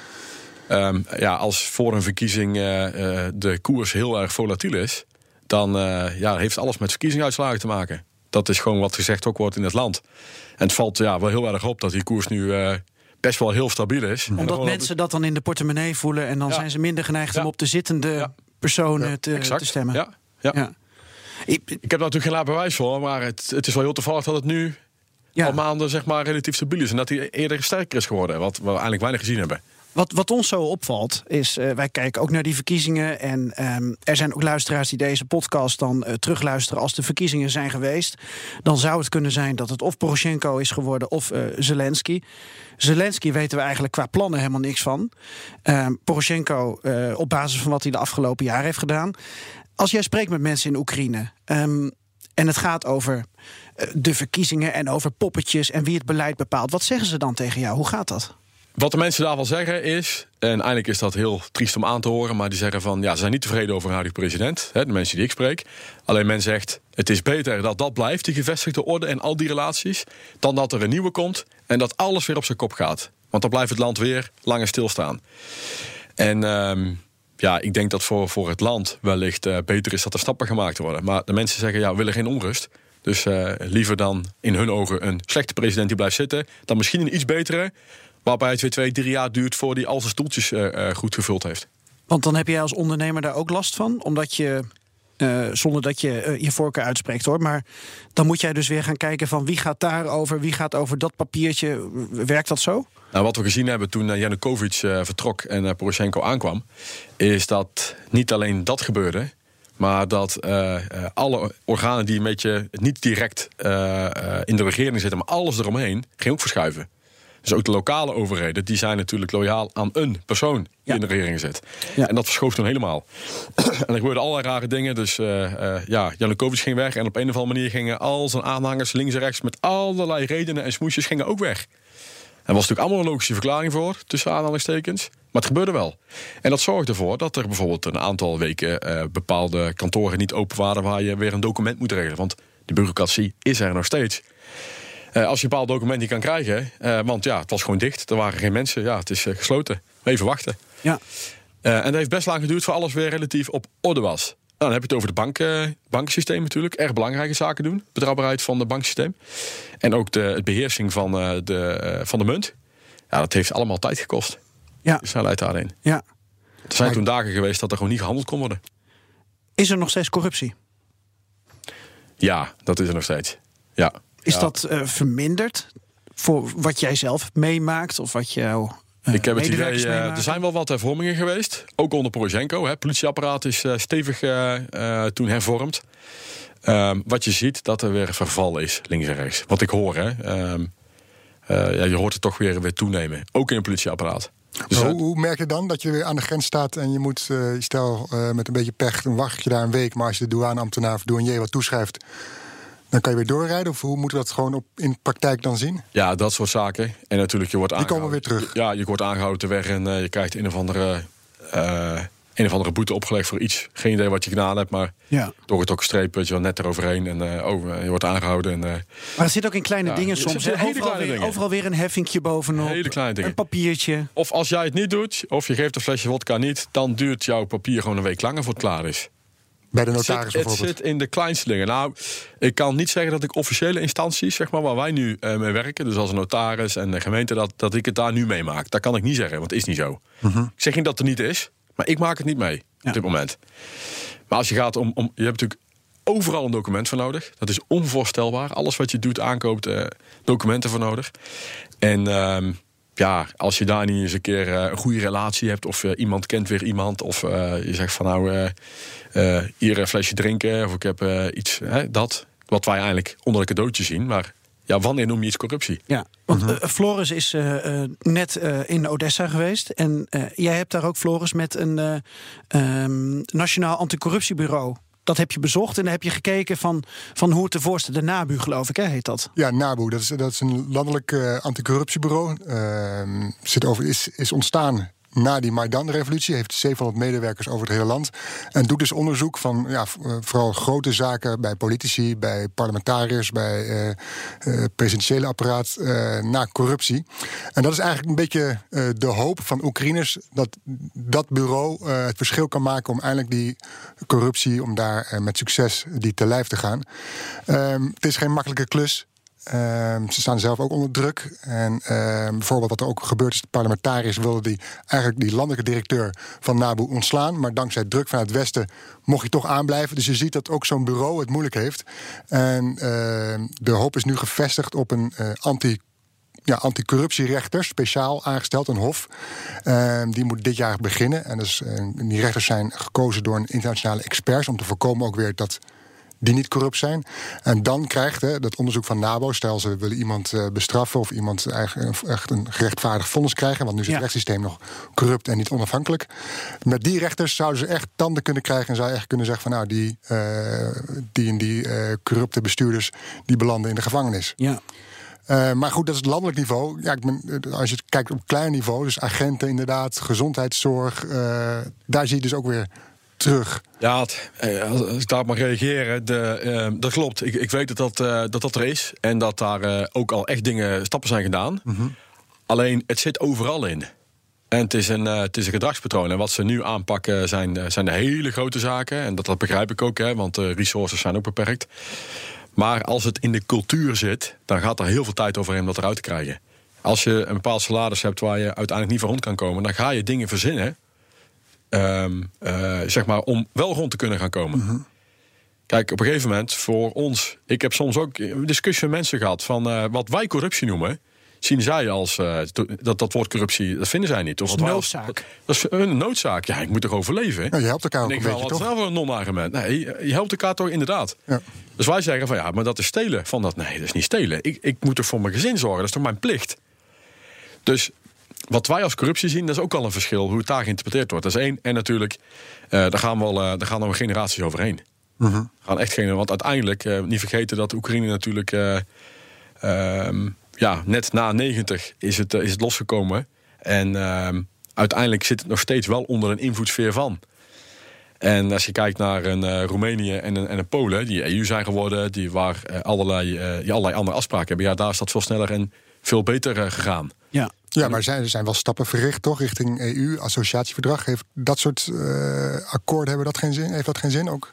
Ehm, ja, als voor een verkiezing eh, eh, de koers heel erg volatiel is, dan eh, ja, heeft alles met verkiezingsuitslagen te maken. Dat is gewoon wat gezegd ook wordt in het land. En het valt ja, wel heel erg op dat die koers nu eh, best wel heel stabiel is. Omdat mensen dat dan in de portemonnee voelen en dan Ja. zijn ze minder geneigd om op de zittende Ja. personen te, exact. te stemmen. Ja, ja. Ja. Ik- Ik heb daar natuurlijk geen laat bewijs voor, maar het, het is wel heel toevallig dat het nu ja. al maanden zeg maar, relatief stabiel is. En dat hij eerder sterker is geworden, wat we eigenlijk weinig gezien hebben. Wat, wat ons zo opvalt is, uh, wij kijken ook naar die verkiezingen. En um, er zijn ook luisteraars die deze podcast dan uh, terugluisteren als de verkiezingen zijn geweest. Dan zou het kunnen zijn dat het of Poroshenko is geworden of uh, Zelensky. Zelensky weten we eigenlijk qua plannen helemaal niks van. Um, Poroshenko op basis van wat hij de afgelopen jaren heeft gedaan. Als jij spreekt met mensen in Oekraïne um, en het gaat over de verkiezingen en over poppetjes en wie het beleid bepaalt, wat zeggen ze dan tegen jou? Hoe gaat dat? Wat de mensen daarvan zeggen is, en eigenlijk is dat heel triest om aan te horen, maar die zeggen van ja, ze zijn niet tevreden over huidige president, hè, de mensen die ik spreek. Alleen men zegt, het is beter dat dat blijft, die gevestigde orde en al die relaties, dan dat er een nieuwe komt en dat alles weer op zijn kop gaat. Want dan blijft het land weer langer stilstaan. En um, ja, ik denk dat voor, voor het land wellicht uh, beter is dat er stappen gemaakt worden. Maar de mensen zeggen, ja, we willen geen onrust. Dus uh, liever dan in hun ogen een slechte president die blijft zitten, dan misschien een iets betere Waarbij het weer twee, drie jaar duurt voor die al zijn stoeltjes uh, goed gevuld heeft. Want dan heb jij als ondernemer daar ook last van, omdat je. Zonder dat je je voorkeur uitspreekt hoor. Maar dan moet jij dus weer gaan kijken van wie gaat daarover, wie gaat over dat papiertje. Werkt dat zo? Nou, wat we gezien hebben toen uh, Janukovic vertrok en Poroshenko aankwam, is dat niet alleen dat gebeurde, maar dat alle organen die een beetje niet direct in de regering zitten, maar alles eromheen, ging ook verschuiven. Dus ook de lokale overheden, die zijn natuurlijk loyaal aan een persoon die in de regering zit. Ja. En dat verschoof toen helemaal. [CLEARS THROAT] en er gebeurden allerlei rare dingen. Dus uh, uh, ja, Janukovic ging weg. En op een of andere manier gingen al zijn aanhangers links en rechts met allerlei redenen en smoesjes gingen ook weg. Er was natuurlijk allemaal een logische verklaring voor, tussen aanhalingstekens. Maar het gebeurde wel. En dat zorgde ervoor dat er bijvoorbeeld een aantal weken uh, bepaalde kantoren niet open waren waar je weer een document moet regelen. Want de bureaucratie is er nog steeds. Uh, als je een bepaald document niet kan krijgen, uh, want ja, het was gewoon dicht, er waren geen mensen, ja, het is gesloten. Even wachten. Ja. en dat heeft best lang geduurd voor alles weer relatief op orde was. Dan heb je het over het bank, bankensysteem natuurlijk. Erg belangrijke zaken doen. Betrouwbaarheid van het banksysteem. En ook de, de beheersing van, de, van de munt. Ja, dat heeft allemaal tijd gekost. Ja. De snelheid daarin. Ja. Er zijn toen dagen geweest dat er gewoon niet gehandeld kon worden. Is er nog steeds corruptie? Ja, dat is er nog steeds. Ja. Is dat uh, verminderd voor wat jij zelf meemaakt of wat jouw ik heb het idee, uh, er zijn wel wat hervormingen geweest. Ook onder Poroshenko. Het politieapparaat is stevig toen hervormd. Um, wat je ziet, dat er weer verval is, links en rechts. Wat ik hoor, hè. Um, ja, je hoort het toch weer, weer toenemen. Ook in het politieapparaat. Dus hoe, hoe, merk je dan dat je weer aan de grens staat en je moet, stel met een beetje pech, dan wacht je daar een week. Maar als je de douaneambtenaar of douanier wat toeschrijft, dan kan je weer doorrijden? Of hoe moeten we dat gewoon op, in praktijk dan zien? Ja, dat soort zaken. En natuurlijk, je wordt aangehouden. Die komen weer terug. Ja, je wordt aangehouden te weg en uh, je krijgt een of andere. Uh, een of andere boete opgelegd voor iets. Geen idee wat je gedaan hebt, maar ja. door het ook streep, weet je wel, net eroverheen. En uh, oh, je wordt aangehouden. En, maar het zit ook in kleine ja, dingen soms. Hele overal, kleine weer, dingen. overal weer een heffingje bovenop. Hele kleine dingen. Een papiertje. Of als jij het niet doet, of je geeft een flesje vodka niet, dan duurt jouw papier gewoon een week langer voor het klaar is. Bij de notaris het zit, het zit in de kleinste dingen. Nou, ik kan niet zeggen dat ik officiële instanties, zeg maar, waar wij nu uh, mee werken, dus als een notaris en de gemeente, dat, dat ik het daar nu mee maak. Dat kan ik niet zeggen, want het is niet zo. -huh. Ik zeg niet dat het er niet is, maar ik maak het niet mee ja. op dit moment. Maar als je gaat om, om. Je hebt natuurlijk overal een document voor nodig. Dat is onvoorstelbaar. Alles wat je doet, aankoopt, uh, documenten voor nodig. En. Uh, ja, als je daar niet eens een keer uh, een goede relatie hebt, of uh, iemand kent weer iemand, of uh, je zegt van nou, hier een flesje drinken, of ik heb iets, hè, dat, wat wij eigenlijk onder de cadeautje zien. Maar ja, wanneer noem je iets corruptie? Ja, want uh, Floris is uh, uh, net in Odessa geweest. En jij hebt daar ook, Floris, met een um, Nationaal Anticorruptiebureau dat heb je bezocht en dan heb je gekeken van, van hoe het ervoor staat. De NABU, geloof ik, hè, heet dat? Ja, NABU, dat is, dat is een landelijk uh, anticorruptiebureau. Uh, zit over, is, is ontstaan na die Maidan-revolutie. Heeft 700 medewerkers over het hele land. En doet dus onderzoek van ja, eh, vooral grote zaken bij politici, bij parlementariërs, bij uh, uh, presidentiële apparaat naar corruptie. En dat is eigenlijk een beetje de hoop van Oekraïners dat dat bureau het verschil kan maken om eindelijk die corruptie, om daar met succes die te lijf te gaan. Um, het is geen makkelijke klus. Um, ze staan zelf ook onder druk. En um, bijvoorbeeld wat er ook gebeurd is, de parlementariërs wilden die, eigenlijk die landelijke directeur van NABU ontslaan. Maar dankzij druk vanuit het Westen mocht hij toch aanblijven. Dus je ziet dat ook zo'n bureau het moeilijk heeft. En uh, de hoop is nu gevestigd op een uh, anti ja, anticorruptierechter, speciaal aangesteld, een hof. Ehm, die moet dit jaar beginnen. En dus, eh, die rechters zijn gekozen door een internationale experts om te voorkomen ook weer dat die niet corrupt zijn. En dan krijgt hè, dat onderzoek van NABO, stel ze willen iemand uh, bestraffen of iemand eigenlijk echt een gerechtvaardigd vonnis krijgen, want nu is het rechtssysteem nog corrupt en niet onafhankelijk. Met die rechters zouden ze echt tanden kunnen krijgen en zou echt kunnen zeggen van nou, die, uh, die en die uh, corrupte bestuurders die belanden in de gevangenis. Ja. Uh, maar goed, dat is het landelijk niveau. Ja, ik ben, als je kijkt op klein niveau, dus agenten inderdaad, gezondheidszorg, uh, daar zie je dus ook weer terug. Ja, het, als ik daarop mag reageren, de, uh, dat klopt. Ik, ik weet dat dat, uh, dat dat er is en dat daar uh, ook al echt dingen, stappen zijn gedaan. Mm -hmm. Alleen, het zit overal in. En het is, een, het is een gedragspatroon. En wat ze nu aanpakken zijn, zijn de hele grote zaken. En dat, dat begrijp ik ook, hè, want de resources zijn ook beperkt. Maar als het in de cultuur zit, dan gaat er heel veel tijd overheen om dat eruit te krijgen. Als je een bepaald salaris hebt waar je uiteindelijk niet voor rond kan komen, dan ga je dingen verzinnen. Um, uh, zeg maar, om wel rond te kunnen gaan komen. -hmm. Kijk, op een gegeven moment, voor ons, ik heb soms ook een discussie met mensen gehad van uh, wat wij corruptie noemen. Zien zij als uh, dat, dat woord corruptie, dat vinden zij niet. Of dat is een noodzaak. Dat is een noodzaak. Ja, ik moet toch overleven. Ja, je helpt elkaar ook en een beetje, wel, toch? Nou voor een non-argument? Nee, je helpt elkaar toch inderdaad. Ja. Dus wij zeggen van ja, maar dat is stelen. Van dat, nee, dat is niet stelen. Ik, ik moet toch voor mijn gezin zorgen. Dat is toch mijn plicht. Dus wat wij als corruptie zien, dat is ook al een verschil hoe het daar geïnterpreteerd wordt. Dat is één. En natuurlijk, uh, daar gaan we al, uh, daar gaan nog generaties overheen. Mm -hmm. gaan echt geen, want uiteindelijk, uh, niet vergeten dat Oekraïne natuurlijk, um, ja, net na 90 is het, is het losgekomen. En um, uiteindelijk zit het nog steeds wel onder een invloedssfeer van. En als je kijkt naar een uh, Roemenië en een, en een Polen, die EU zijn geworden, die waar uh, allerlei, uh, die allerlei andere afspraken hebben, ja, daar is dat veel sneller en veel beter gegaan. Ja. Ja, maar er zijn wel stappen verricht, toch? Richting EU, associatieverdrag. Heeft dat soort akkoorden hebben dat geen zin? Heeft dat geen zin ook?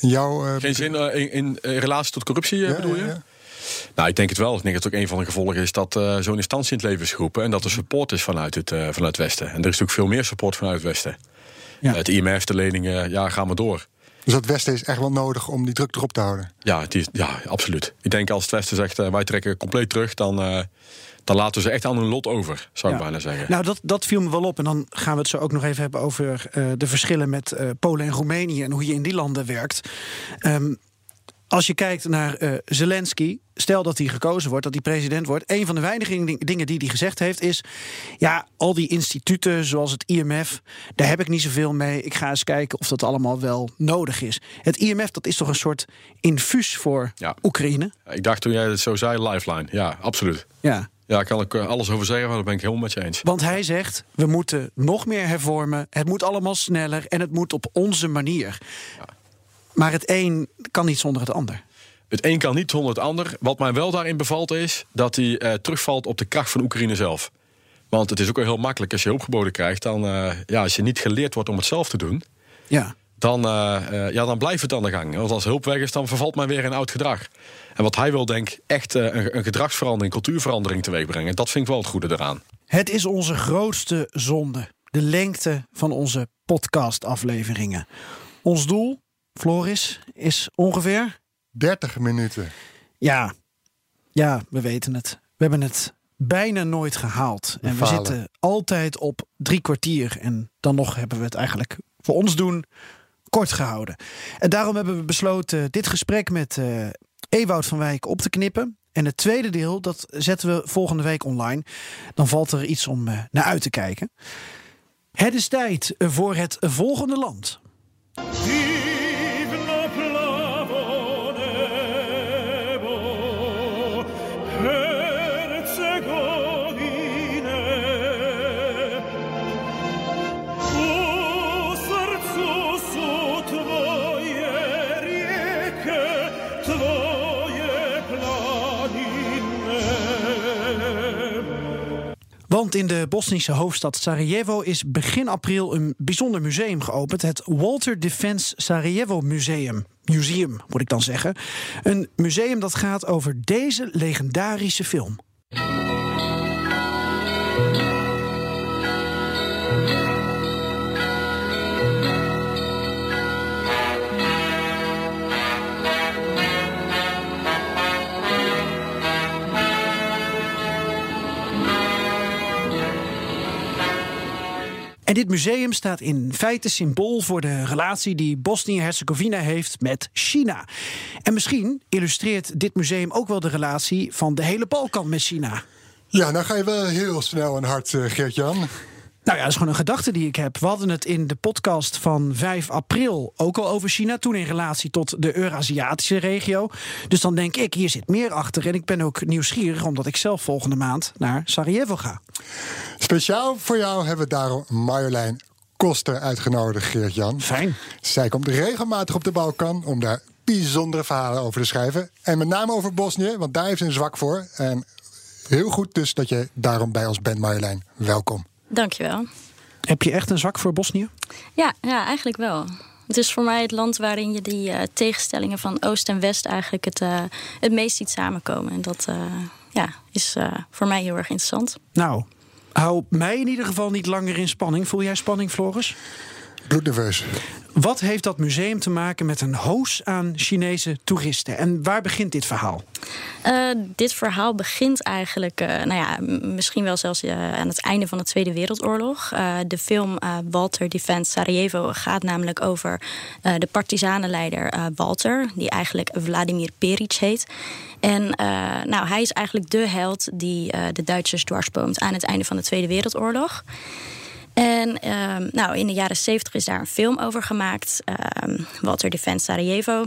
In jouw, geen zin in, in, relatie tot corruptie, ja, bedoel je? Ja. Nou, ik denk het wel. Ik denk dat het ook een van de gevolgen is dat uh, zo'n instantie in het leven is geroepen. En dat er support is vanuit het, uh, vanuit het Westen. En er is natuurlijk veel meer support vanuit het Westen. Ja. Het IMF, de leningen, ja, gaan we door. Dus het Westen is echt wel nodig om die druk erop te houden? Ja, die, ja absoluut. Ik denk als het Westen zegt, uh, wij trekken compleet terug, dan, uh, dan laten ze echt aan hun lot over, zou ik ja. bijna zeggen. Nou, dat, dat viel me wel op. En dan gaan we het zo ook nog even hebben over uh, de verschillen met Polen en Roemenië en hoe je in die landen werkt. Um, als je kijkt naar uh, Zelensky, stel dat hij gekozen wordt, dat hij president wordt. Een van de weinige dingen die hij gezegd heeft is: ja, al die instituten zoals het IMF, daar heb ik niet zoveel mee. Ik ga eens kijken of dat allemaal wel nodig is. Het IMF, dat is toch een soort infuus voor ja. Oekraïne? Ik dacht toen jij het zo zei, lifeline. Ja, absoluut. Ja. Ja, daar kan ik alles over zeggen, maar daar ben ik helemaal met je eens. Want hij zegt, we moeten nog meer hervormen. Het moet allemaal sneller en het moet op onze manier. Ja. Maar het een kan niet zonder het ander. Het een kan niet zonder het ander. Wat mij wel daarin bevalt is dat hij uh, terugvalt op de kracht van Oekraïne zelf. Want het is ook wel heel makkelijk als je hulpgeboden krijgt. Dan, uh, ja, als je niet geleerd wordt om het zelf te doen. Ja. Dan, uh, ja, dan blijft het aan de gang. Want als hulp weg is, dan vervalt men weer in oud gedrag. En wat hij wil, denk ik, echt een, een gedragsverandering, cultuurverandering teweeg brengen. Dat vind ik wel het goede eraan. Het is onze grootste zonde. De lengte van onze podcastafleveringen. Ons doel Floris, is ongeveer? 30 minuten. Ja, ja, we weten het. We hebben het bijna nooit gehaald. We en falen. we zitten altijd op drie kwartier. En dan nog hebben we het eigenlijk voor ons doen kort gehouden. En daarom hebben we besloten dit gesprek met uh, Ewout van Wijk op te knippen. En het tweede deel, dat zetten we volgende week online. Dan valt er iets om uh, naar uit te kijken. Het is tijd voor het volgende land. Want in de Bosnische hoofdstad Sarajevo is begin april een bijzonder museum geopend. Het Walter Defense Sarajevo Museum. Museum, moet ik dan zeggen. Een museum dat gaat over deze legendarische film. Dit museum staat in feite symbool voor de relatie die Bosnië-Herzegovina heeft met China. En misschien illustreert dit museum ook wel de relatie van de hele Balkan met China. Ja, nou ga je wel heel snel en hard, uh, Geert-Jan. Nou ja, dat is gewoon een gedachte die ik heb. We hadden het in de podcast van 5 april ook al over China. Toen in relatie tot de Eurasiatische regio. Dus dan denk ik, hier zit meer achter. En ik ben ook nieuwsgierig, omdat ik zelf volgende maand naar Sarajevo ga. Speciaal voor jou hebben we daarom Marjolein Koster uitgenodigd, Geert-Jan. Fijn. Zij komt regelmatig op de Balkan om daar bijzondere verhalen over te schrijven. En met name over Bosnië, want daar heeft ze een zwak voor. En heel goed dus dat je daarom bij ons bent, Marjolein. Welkom. Dankjewel. Heb je echt een zwak voor Bosnië? Ja, ja eigenlijk wel. Het is voor mij het land waarin je die uh, tegenstellingen van Oost en West eigenlijk het, uh, het meest ziet samenkomen. En dat uh, ja, is voor mij heel erg interessant. Nou, hou mij in ieder geval niet langer in spanning. Voel jij spanning, Floris? Bloednerveus. Wat heeft dat museum te maken met een hoos aan Chinese toeristen? En waar begint dit verhaal? Uh, dit verhaal begint eigenlijk, uh, nou ja, misschien wel zelfs uh, aan het einde van de Tweede Wereldoorlog. de film Walter Defends Sarajevo gaat namelijk over de partisanenleider Walter, die eigenlijk Vladimir Peric heet. En nou, hij is eigenlijk de held die de Duitsers dwarsboomt aan het einde van de Tweede Wereldoorlog. En um, nou, in de jaren 70 is daar een film over gemaakt. Um, Walter Defends Sarajevo.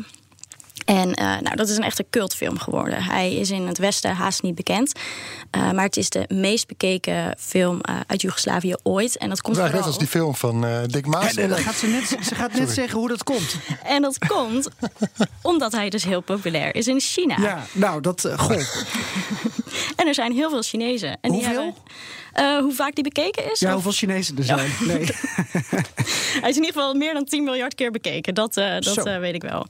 En uh, nou, dat is een echte cultfilm geworden. Hij is in het Westen haast niet bekend. Uh, maar het is de meest bekeken film uh, uit Joegoslavië ooit. En dat komt ja, vooral... net als die film van Dick Maas. Ja, gaat ze, net, ze gaat net zeggen hoe dat komt. En dat komt omdat hij dus heel populair is in China. Ja, nou, dat... goh. [LAUGHS] en er zijn heel veel Chinezen. En Hoeveel? Die hebben, uh, hoe vaak die bekeken is? Ja, of? hoeveel Chinezen er zijn. Ja. Nee. [LAUGHS] [LAUGHS] hij is in ieder geval meer dan 10 miljard keer bekeken. Dat, uh, dat uh, weet ik wel.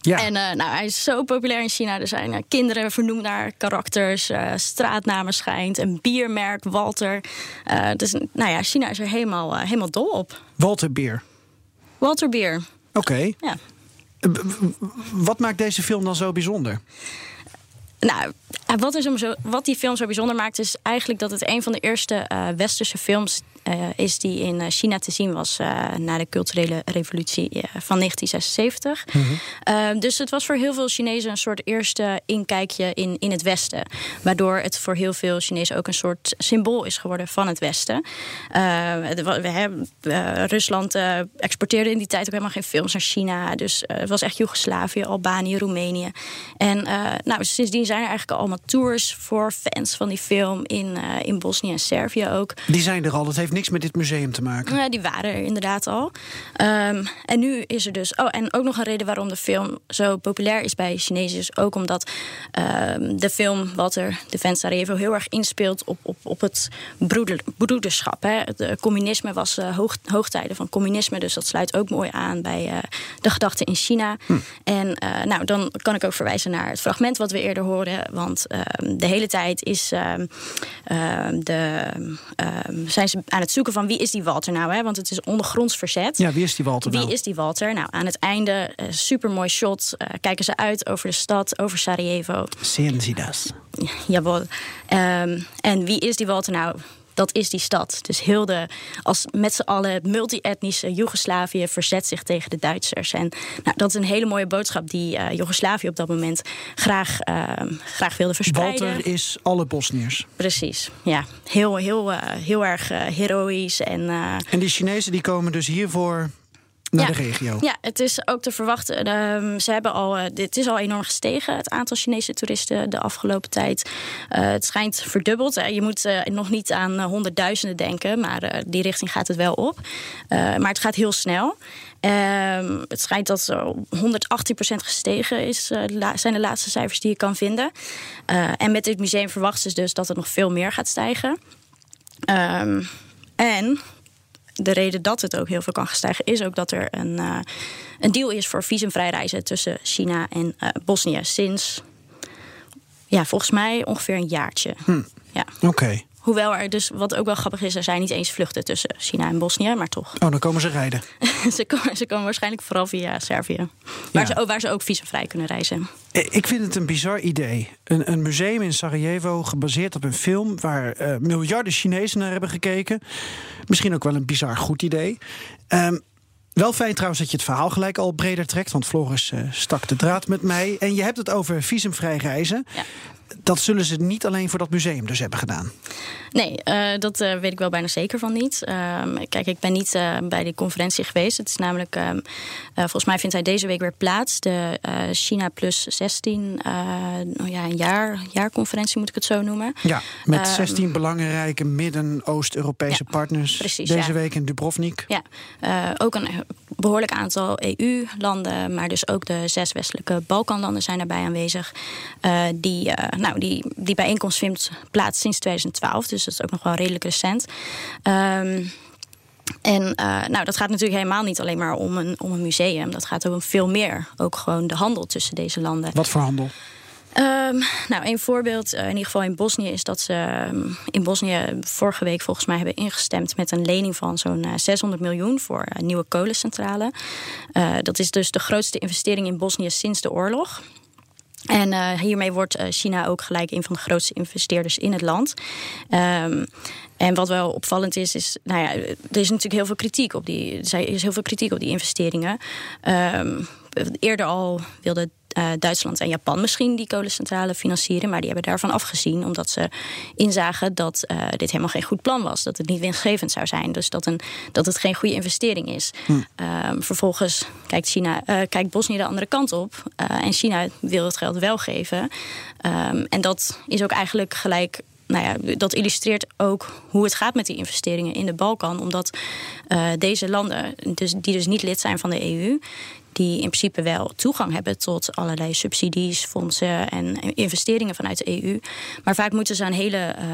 Ja. En uh, nou, hij is zo populair in China. Er zijn uh, kinderen vernoemd naar karakters, uh, straatnamen schijnt, een biermerk, Walter. dus nou ja, China is er helemaal, helemaal dol op. Walter Bier. Walter Bier. Oké. Okay. Ja. Wat maakt deze film dan zo bijzonder? Nou, wat, is hem zo, wat die film zo bijzonder maakt, is eigenlijk dat het een van de eerste uh, westerse films is die in China te zien was uh, na de culturele revolutie van 1976. Mm-hmm. dus het was voor heel veel Chinezen een soort eerste inkijkje in, in het Westen. Waardoor het voor heel veel Chinezen ook een soort symbool is geworden van het Westen. we hebben, Rusland exporteerde in die tijd ook helemaal geen films naar China. Dus het was echt Joegoslavië, Albanië, Roemenië. En nou, sindsdien zijn er eigenlijk allemaal tours voor fans van die film in, in Bosnië en Servië ook. Die zijn er al, dat heeft niks met dit museum te maken. Ja, die waren er inderdaad al. Um, en nu is er dus. Oh, en ook nog een reden waarom de film zo populair is bij Chinezen. Is ook omdat um, de film Walter Defense Sarajevo heel erg inspeelt op, op, op het broeder, broederschap. Hè. Het communisme was uh, hoog, hoogtijden van communisme. Dus dat sluit ook mooi aan bij uh, de gedachten in China. Hm. En nou, dan kan ik ook verwijzen naar het fragment wat we eerder horen. Want uh, de hele tijd is, de, zijn ze aan het zoeken van wie is die Walter nou? Hè? Want het is ondergronds verzet. Ja, wie is die Walter Wie nou? is die Walter? Nou, aan het einde, super mooi shot. kijken ze uit over de stad, over Sarajevo. Zien ze dat? Jawel. Um, en wie is die Walter nou? Dat is die stad. Dus heel de, als met z'n allen multi-etnische Joegoslavië verzet zich tegen de Duitsers. En nou, dat is een hele mooie boodschap die uh, Joegoslavië op dat moment graag, uh, graag wilde verspreiden. Walter is alle Bosniërs. Precies, ja. Heel, heel, uh, heel erg heroïs. En, en die Chinezen die komen dus hiervoor naar ja. de regio. Ja, het is ook te verwachten. Uh, ze hebben al, uh, dit is al enorm gestegen, het aantal Chinese toeristen de afgelopen tijd. Uh, het schijnt verdubbeld. je moet eh, nog niet aan honderdduizenden denken, maar die richting gaat het wel op. maar het gaat heel snel. Ehm, het schijnt dat zo 118% gestegen is, zijn de laatste cijfers die je kan vinden. en met dit museum verwachten ze dus dat het nog veel meer gaat stijgen. Um, en de reden dat het ook heel veel kan stijgen, is ook dat er een, uh, een deal is voor visumvrij reizen tussen China en uh, Bosnië sinds, ja, volgens mij ongeveer een jaartje. Hm. Ja. Oké. Okay. Hoewel er dus, wat ook wel grappig is, er zijn niet eens vluchten tussen China en Bosnië, maar toch. Oh, dan komen ze rijden. [LAUGHS] ze, komen, ze komen waarschijnlijk vooral via Servië. Waar, ze, waar ze ook visumvrij kunnen reizen. Ik vind het een bizar idee. Een, een museum in Sarajevo gebaseerd op een film waar uh, miljarden Chinezen naar hebben gekeken. Misschien ook wel een bizar goed idee. Um, wel fijn trouwens dat je het verhaal gelijk al breder trekt. Want Floris uh, stak de draad met mij. En je hebt het over visumvrij reizen. Ja dat zullen ze niet alleen voor dat museum dus hebben gedaan. Nee, uh, dat uh, weet ik wel bijna zeker van niet. Uh, kijk, ik ben niet uh, bij die conferentie geweest. Het is namelijk, ehm, volgens mij vindt hij deze week weer plaats. De China Plus 16, oh ja, een jaar, jaarconferentie moet ik het zo noemen. Ja, met 16 ehm, belangrijke Midden-Oost-Europese ja, partners. Precies, deze week in Dubrovnik. Ja, ook een behoorlijk aantal EU-landen, maar dus ook de zes westelijke Balkanlanden zijn daarbij aanwezig. die nou, die, die bijeenkomst vindt plaats sinds 2012, dus dat is ook nog wel redelijk recent. Um, en uh, nou, dat gaat natuurlijk helemaal niet alleen maar om een, om een museum. Dat gaat om veel meer. Ook gewoon de handel tussen deze landen. Wat voor handel? Um, nou, een voorbeeld, uh, in ieder geval in Bosnië, is dat ze um, in Bosnië vorige week volgens mij hebben ingestemd met een lening van zo'n uh, 600 miljoen voor een nieuwe kolencentrale. Dat is dus de grootste investering in Bosnië sinds de oorlog. En uh, hiermee wordt uh, China ook gelijk een van de grootste investeerders in het land. Um, en wat wel opvallend is, is, nou ja, er is natuurlijk heel veel kritiek op die, er is heel veel kritiek op die investeringen. Um, eerder al wilde uh, Duitsland en Japan misschien die kolencentrale financieren. Maar die hebben daarvan afgezien. Omdat ze inzagen dat uh, dit helemaal geen goed plan was. Dat het niet winstgevend zou zijn. Dus dat, een, dat het geen goede investering is. Hm. Uh, vervolgens kijkt, China, eh, kijkt Bosnië de andere kant op. en China wil het geld wel geven. Um, en dat is ook eigenlijk gelijk nou ja, dat illustreert ook hoe het gaat met die investeringen in de Balkan. Omdat uh, deze landen, dus, die dus niet lid zijn van de EU, die in principe wel toegang hebben tot allerlei subsidies, fondsen en investeringen vanuit de EU. Maar vaak moeten ze aan hele uh,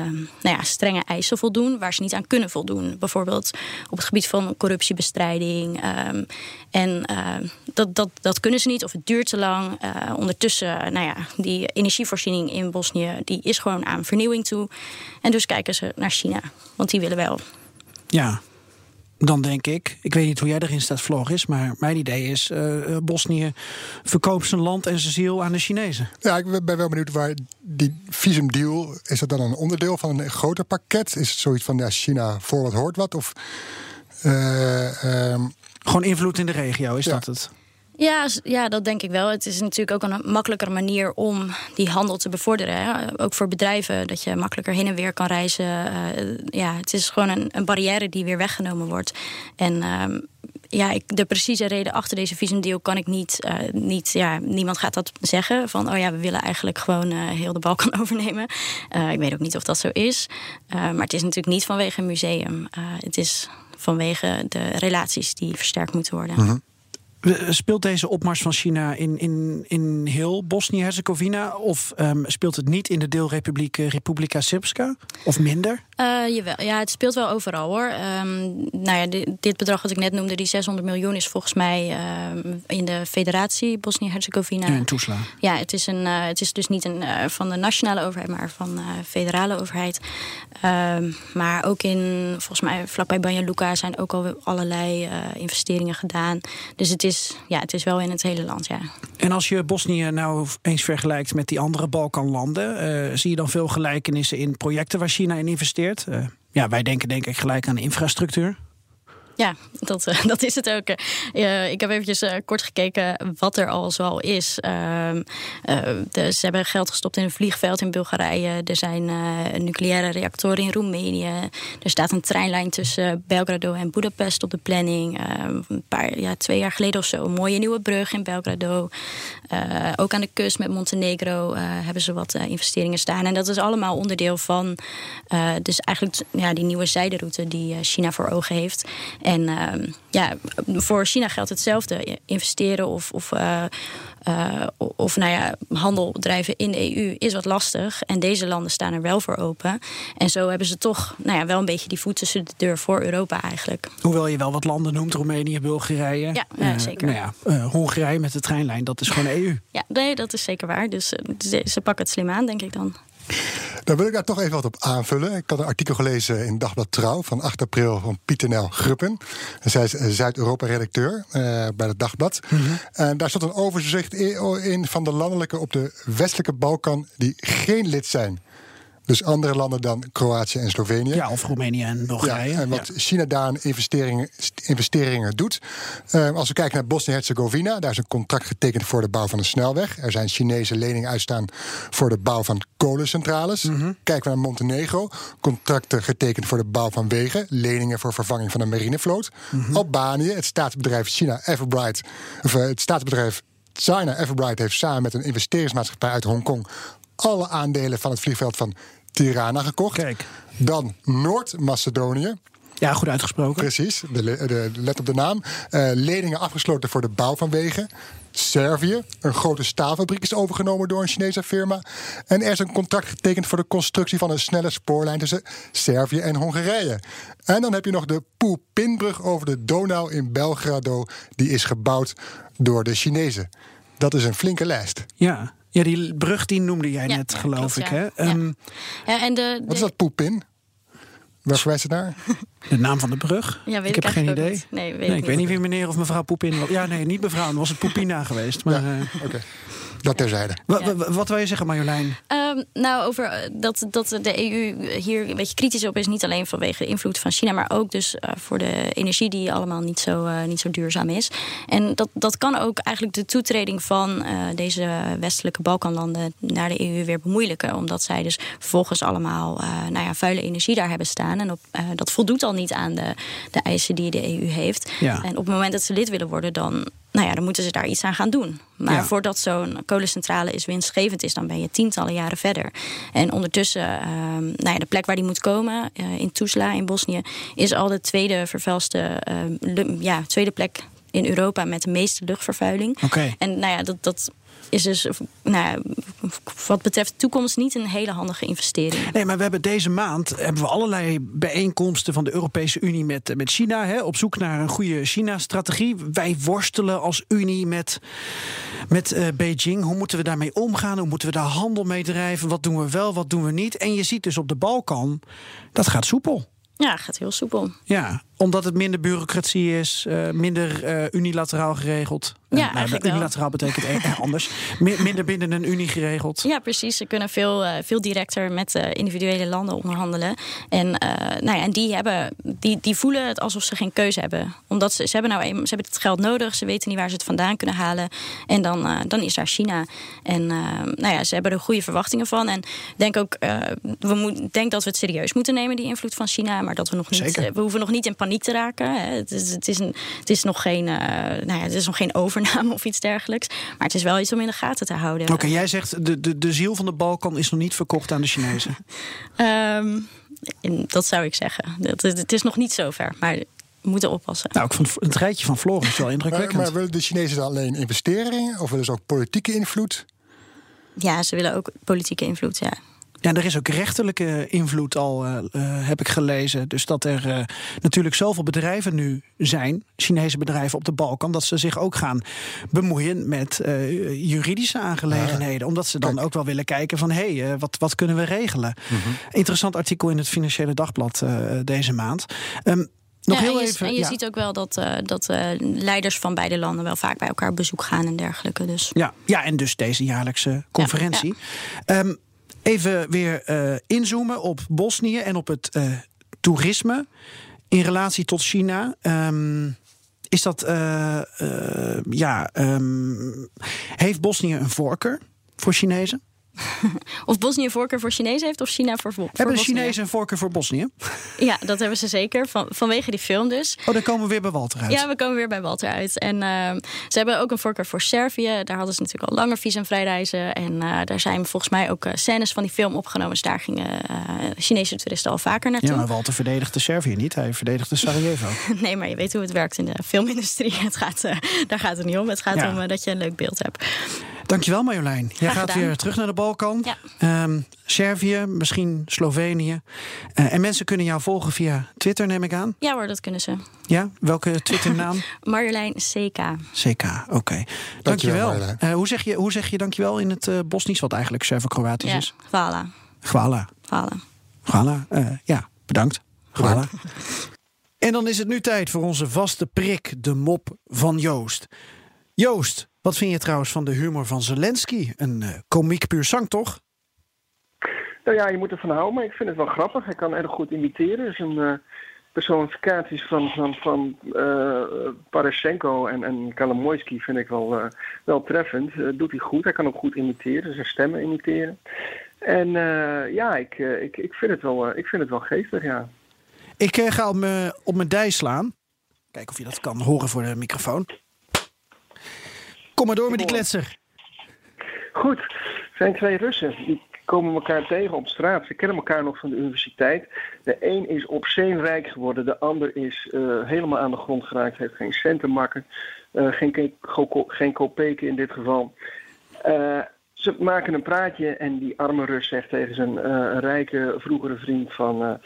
nou ja, strenge eisen voldoen waar ze niet aan kunnen voldoen. Bijvoorbeeld op het gebied van corruptiebestrijding. Um, en uh, dat, dat, dat kunnen ze niet of het duurt te lang. Uh, ondertussen, nou ja, die energievoorziening in Bosnië die is gewoon aan vernieuwing toe. En dus kijken ze naar China, want die willen wel. Ja, dan denk ik, ik weet niet hoe jij erin staat, Floris, maar mijn idee is: uh, Bosnië verkoopt zijn land en zijn ziel aan de Chinezen. Ja, ik ben wel benieuwd waar die visumdeal is. Dat dan een onderdeel van een groter pakket? Is het zoiets van ja, China voor wat hoort wat? Of, uh, um... Gewoon invloed in de regio, is dat het? Ja, ja, dat denk ik wel. Het is natuurlijk ook een makkelijkere manier om die handel te bevorderen. Hè. Ook voor bedrijven, dat je makkelijker heen en weer kan reizen. Uh, ja, het is gewoon een, een, barrière die weer weggenomen wordt. En uh, ja, ik, de precieze reden achter deze visumdeal kan ik niet, uh, niet. Ja, niemand gaat dat zeggen. Van oh ja, we willen eigenlijk gewoon uh, heel de Balkan [LAUGHS] overnemen. Ik weet ook niet of dat zo is. maar het is natuurlijk niet vanwege een museum. het is vanwege de relaties die versterkt moeten worden. Mhm. Speelt deze opmars van China in, in, in heel Bosnië-Herzegovina? Of um, speelt het niet in de deelrepubliek uh, Republika Srpska? Of minder? Uh, jawel, ja, het speelt wel overal hoor. Um, nou ja, dit, dit, bedrag wat ik net noemde, die 600 miljoen, is volgens mij um, in de federatie Bosnië-Herzegovina. Ja, een toeslaan. Ja, het is, een, uh, het is dus niet een, van de nationale overheid, maar van de federale overheid. maar ook in, volgens mij, vlakbij Banja Luka zijn ook al allerlei investeringen gedaan. Dus het is ja, het is wel in het hele land, ja. En als je Bosnië nou eens vergelijkt met die andere Balkanlanden... Uh, zie je dan veel gelijkenissen in projecten waar China in investeert? Uh, ja, wij denken denk ik gelijk aan infrastructuur. Ja, dat, uh, [LAUGHS] dat is het ook. Uh, ik heb eventjes uh, kort gekeken wat er al zoal is. Ehm, ze hebben geld gestopt in een vliegveld in Bulgarije. Er zijn nucleaire reactoren in Roemenië. Er staat een treinlijn tussen Belgrado en Budapest op de planning. Ehm, een paar, ja, twee jaar geleden of zo. Een mooie nieuwe brug in Belgrado. ook aan de kust met Montenegro hebben ze wat investeringen staan. En dat is allemaal onderdeel van dus eigenlijk ja, die nieuwe zijderoute die China voor ogen heeft. En uh, ja, voor China geldt hetzelfde. Investeren of, of, uh, of nou ja, handel drijven in de EU is wat lastig. En deze landen staan er wel voor open. En zo hebben ze toch nou ja, wel een beetje die voet tussen de deur voor Europa eigenlijk. Hoewel je wel wat landen noemt, Roemenië, Bulgarije. Ja, uh, zeker. Nou ja, Hongarije met de treinlijn, dat is gewoon EU. Ja, nee, dat is zeker waar. Dus ze pakken het slim aan, denk ik dan. Dan wil ik daar toch even wat op aanvullen. Ik had een artikel gelezen in Dagblad Trouw van 8 april van Pieter Nel Gruppen. Zij is Zuid-Europa-redacteur uh, bij het Dagblad. En daar stond een overzicht in van de landelijke op de westelijke Balkan die geen lid zijn. Dus andere landen dan Kroatië en Slovenië. Ja, of Roemenië en Bulgarije. Ja, en wat China daar aan investeringen, investeringen doet. Uh, als we kijken naar Bosnië-Herzegovina, daar is een contract getekend voor de bouw van een snelweg. Er zijn Chinese leningen uitstaan voor de bouw van kolencentrales. Mm Kijken we naar Montenegro, contracten getekend voor de bouw van wegen, leningen voor vervanging van een marinevloot. Mm Albanië, het staatsbedrijf China Everbright, of uh, het staatsbedrijf China Everbright heeft samen met een investeringsmaatschappij uit Hongkong alle aandelen van het vliegveld van Tirana gekocht. Kijk. Dan Noord-Macedonië. Ja, goed uitgesproken. Precies, de, de, let op de naam. Uh, leningen afgesloten voor de bouw van wegen. Servië, een grote staalfabriek is overgenomen door een Chinese firma. En er is een contract getekend voor de constructie van een snelle spoorlijn tussen Servië en Hongarije. En dan heb je nog de Poepinbrug over de Donau in Belgrado. Die is gebouwd door de Chinezen. Dat is een flinke lijst. Ja, ja, die brug die noemde jij net, geloof ik. Hè? Um, ja. en de, Wat is dat poepin? Waar verwijst het naar? [LAUGHS] De naam van de brug? Ja, weet ik heb geen idee. Niet. Nee, weet nee, ik, ik weet niet wie meneer of mevrouw Poepin was. Ja, nee, niet mevrouw. Dan was het Poepina geweest. Maar, ja, uh, Oké. Dat terzijde. Ja. Wat wil je zeggen, Marjolein? Um, nou, over eh, dat, dat de EU hier een beetje kritisch op is. Niet alleen vanwege de invloed van China, maar ook dus uh, voor de energie die allemaal niet zo, uh, niet zo duurzaam is. En dat, dat kan ook eigenlijk de toetreding van deze westelijke Balkanlanden naar de EU weer bemoeilijken. Omdat zij dus vervolgens allemaal nou ja, vuile energie daar hebben staan. En op, dat voldoet al niet aan de, de eisen die de EU heeft. Ja. En op het moment dat ze lid willen worden, dan nou ja, dan moeten ze daar iets aan gaan doen. Maar Ja. voordat zo'n kolencentrale is winstgevend is, dan ben je tientallen jaren verder. En ondertussen, ehm, nou ja, de plek waar die moet komen, eh, in Tuzla in Bosnië, is al de tweede vervuilste, ehm, ja, tweede plek in Europa met de meeste luchtvervuiling. Oké. En nou ja, dat, dat is dus, nou wat betreft de toekomst, niet een hele handige investering. Nee, maar we hebben deze maand hebben we allerlei bijeenkomsten van de Europese Unie met, met China. Hè, op zoek naar een goede China-strategie. Wij worstelen als Unie met, met eh, Beijing. Hoe moeten we daarmee omgaan? Hoe moeten we daar handel mee drijven? Wat doen we wel, wat doen we niet? En je ziet dus op de Balkan, dat gaat soepel. Ja, gaat heel soepel. Ja, omdat het minder bureaucratie is, eh, minder eh, unilateraal geregeld. Ja, nou, unilateraal betekent eh, anders. Mi- minder binnen een Unie geregeld. Ja, precies. Ze kunnen veel, eh, veel directer met individuele landen onderhandelen. En, nou ja, en die, hebben, die, die voelen het alsof ze geen keuze hebben. Omdat ze, ze, hebben nou ze hebben het geld nodig. Ze weten niet waar ze het vandaan kunnen halen. En dan, dan is daar China. En nou ja, ze hebben er goede verwachtingen van. En ik denk ook, we moet, denk dat we het serieus moeten nemen, die invloed van China. Maar dat we nog niet, Zeker. we hoeven nog niet in paniek te raken. Hè. Het, is, het, is een, het is nog geen, eh, nou ja, het is nog geen overname of iets dergelijks. Maar het is wel iets om in de gaten te houden. Oké, jij zegt de, de, de ziel van de Balkan is nog niet verkocht aan de Chinezen. [LAUGHS] Ehm, dat zou ik zeggen. Dat, het, het is nog niet zover, maar we moeten oppassen. Nou, ik vond het rijtje van Floris wel Maar, indrukwekkend. maar willen de Chinezen dan alleen investeringen of willen ze ook politieke invloed? Ja, ze willen ook politieke invloed, ja. Ja, er is ook rechterlijke invloed al, eh, eh, heb ik gelezen. Dus dat er eh, natuurlijk zoveel bedrijven nu zijn, Chinese bedrijven op de Balkan, dat ze zich ook gaan bemoeien met eh, juridische aangelegenheden. Omdat ze dan ook wel willen kijken van hé, hey, wat, wat kunnen we regelen? Interessant artikel in het Financiële Dagblad eh, deze maand. Ehm, nog Ja, heel en je, even. en je ja. ziet ook wel dat, eh, dat eh, leiders van beide landen wel vaak bij elkaar op bezoek gaan en dergelijke. Dus Ja, ja, en dus deze jaarlijkse conferentie. Ehm, even weer eh, inzoomen op Bosnië en op het eh, toerisme in relatie tot China. Ehm, is dat, eh, ja, ehm, heeft Bosnië een voorkeur voor Chinezen? [LAUGHS] of Bosnië een voorkeur voor Chinezen heeft of China voor, voor Hebben de. Chinezen een voorkeur voor Bosnië? Ja, dat hebben ze zeker, van, vanwege die film dus. Oh, dan komen we weer bij Walter uit. Ja, we komen weer bij Walter uit. En ehm, ze hebben ook een voorkeur voor Servië. Daar hadden ze natuurlijk al langer visumvrij reizen. En eh, daar zijn volgens mij ook eh, scènes van die film opgenomen. Dus daar gingen eh, Chinese toeristen al vaker naartoe. Ja, maar Walter verdedigt de Servië niet. Hij verdedigt de Sarajevo. [LAUGHS] Nee, maar je weet hoe het werkt in de filmindustrie. [LAUGHS] Het gaat, daar gaat het niet om. Het gaat Ja. om dat je een leuk beeld hebt. Dankjewel Marjolein. Jij Graag gaat gedaan. weer terug naar de Balkan. Ja. Ehm, Servië, misschien Slovenië. Eh, en mensen kunnen jou volgen via Twitter, neem ik aan. Ja hoor, dat kunnen ze. Ja, welke Twitternaam? [LAUGHS] Marjolein CK. CK, oké. Dankjewel. Marjolein. Eh, hoe, zeg je, hoe zeg je dankjewel in het eh Bosnisch, wat eigenlijk Servo-Kroatisch Ja, is? Gwala. Gwala. Gwala, uh, ja, bedankt. Gwala. [LAUGHS] En dan is het nu tijd voor onze vaste prik, de mop van Joost. Joost, wat vind je trouwens van de humor van Zelensky? Een uh, komiek puur zang, toch? Nou ja, je moet ervan houden, maar ik vind het wel grappig. Hij kan erg goed imiteren. Dus een uh, personificaties van, van, van uh, en, en Kalamoyski vind ik wel, uh, wel treffend. doet hij goed. Hij kan ook goed imiteren, zijn stemmen imiteren. En ja, ik, ik, ik, vind het wel, ik vind het wel geestig, ja. Ik ga op mijn dij slaan. Kijken of je dat kan horen voor de microfoon. Kom maar door met die kletser. Goed, er zijn twee Russen. Die komen elkaar tegen op straat. Ze kennen elkaar nog van de universiteit. De een is obscene rijk geworden, de ander is uh, helemaal aan de grond geraakt, heeft geen cent te makken, uh, geen, geen kopeken in dit geval. Uh, ze maken een praatje en die arme Rus zegt tegen zijn rijke vroegere vriend van...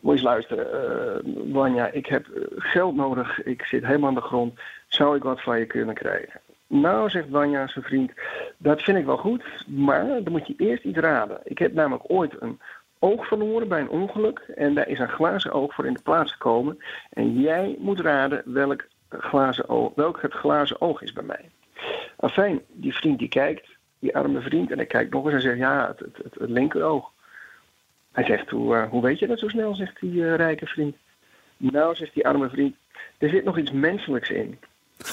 Moet eens luisteren, Wanja, ik heb geld nodig, ik zit helemaal aan de grond. Zou ik wat van je kunnen krijgen? Nou, zegt Wanja, zijn vriend, dat vind ik wel goed, maar dan moet je eerst iets raden. Ik heb namelijk ooit een oog verloren bij een ongeluk en daar is een glazen oog voor in de plaats gekomen. En jij moet raden welk, glazen oog, welk het glazen oog is bij mij. Afijn, die vriend die kijkt, die arme vriend, en hij kijkt nog eens en zegt, ja, het, het, het, linkeroog. Hij zegt, hoe, uh, hoe weet je dat zo snel, zegt die uh, rijke vriend. Nou, zegt die arme vriend, er zit nog iets menselijks in. [LAUGHS]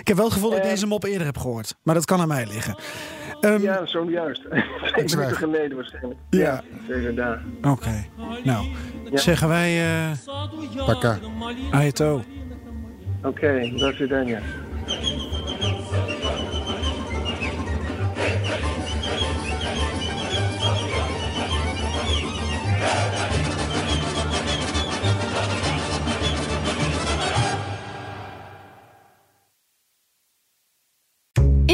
ik heb wel het gevoel dat ik deze mop eerder heb gehoord. Maar dat kan aan mij liggen. Um, ja, zo juist. [LAUGHS] Twee minuten geleden waarschijnlijk. Ja. ja Oké. Okay. Nou, ja. zeggen wij... Uh, Paka. Aito. Oké, okay, dat is dan, ja.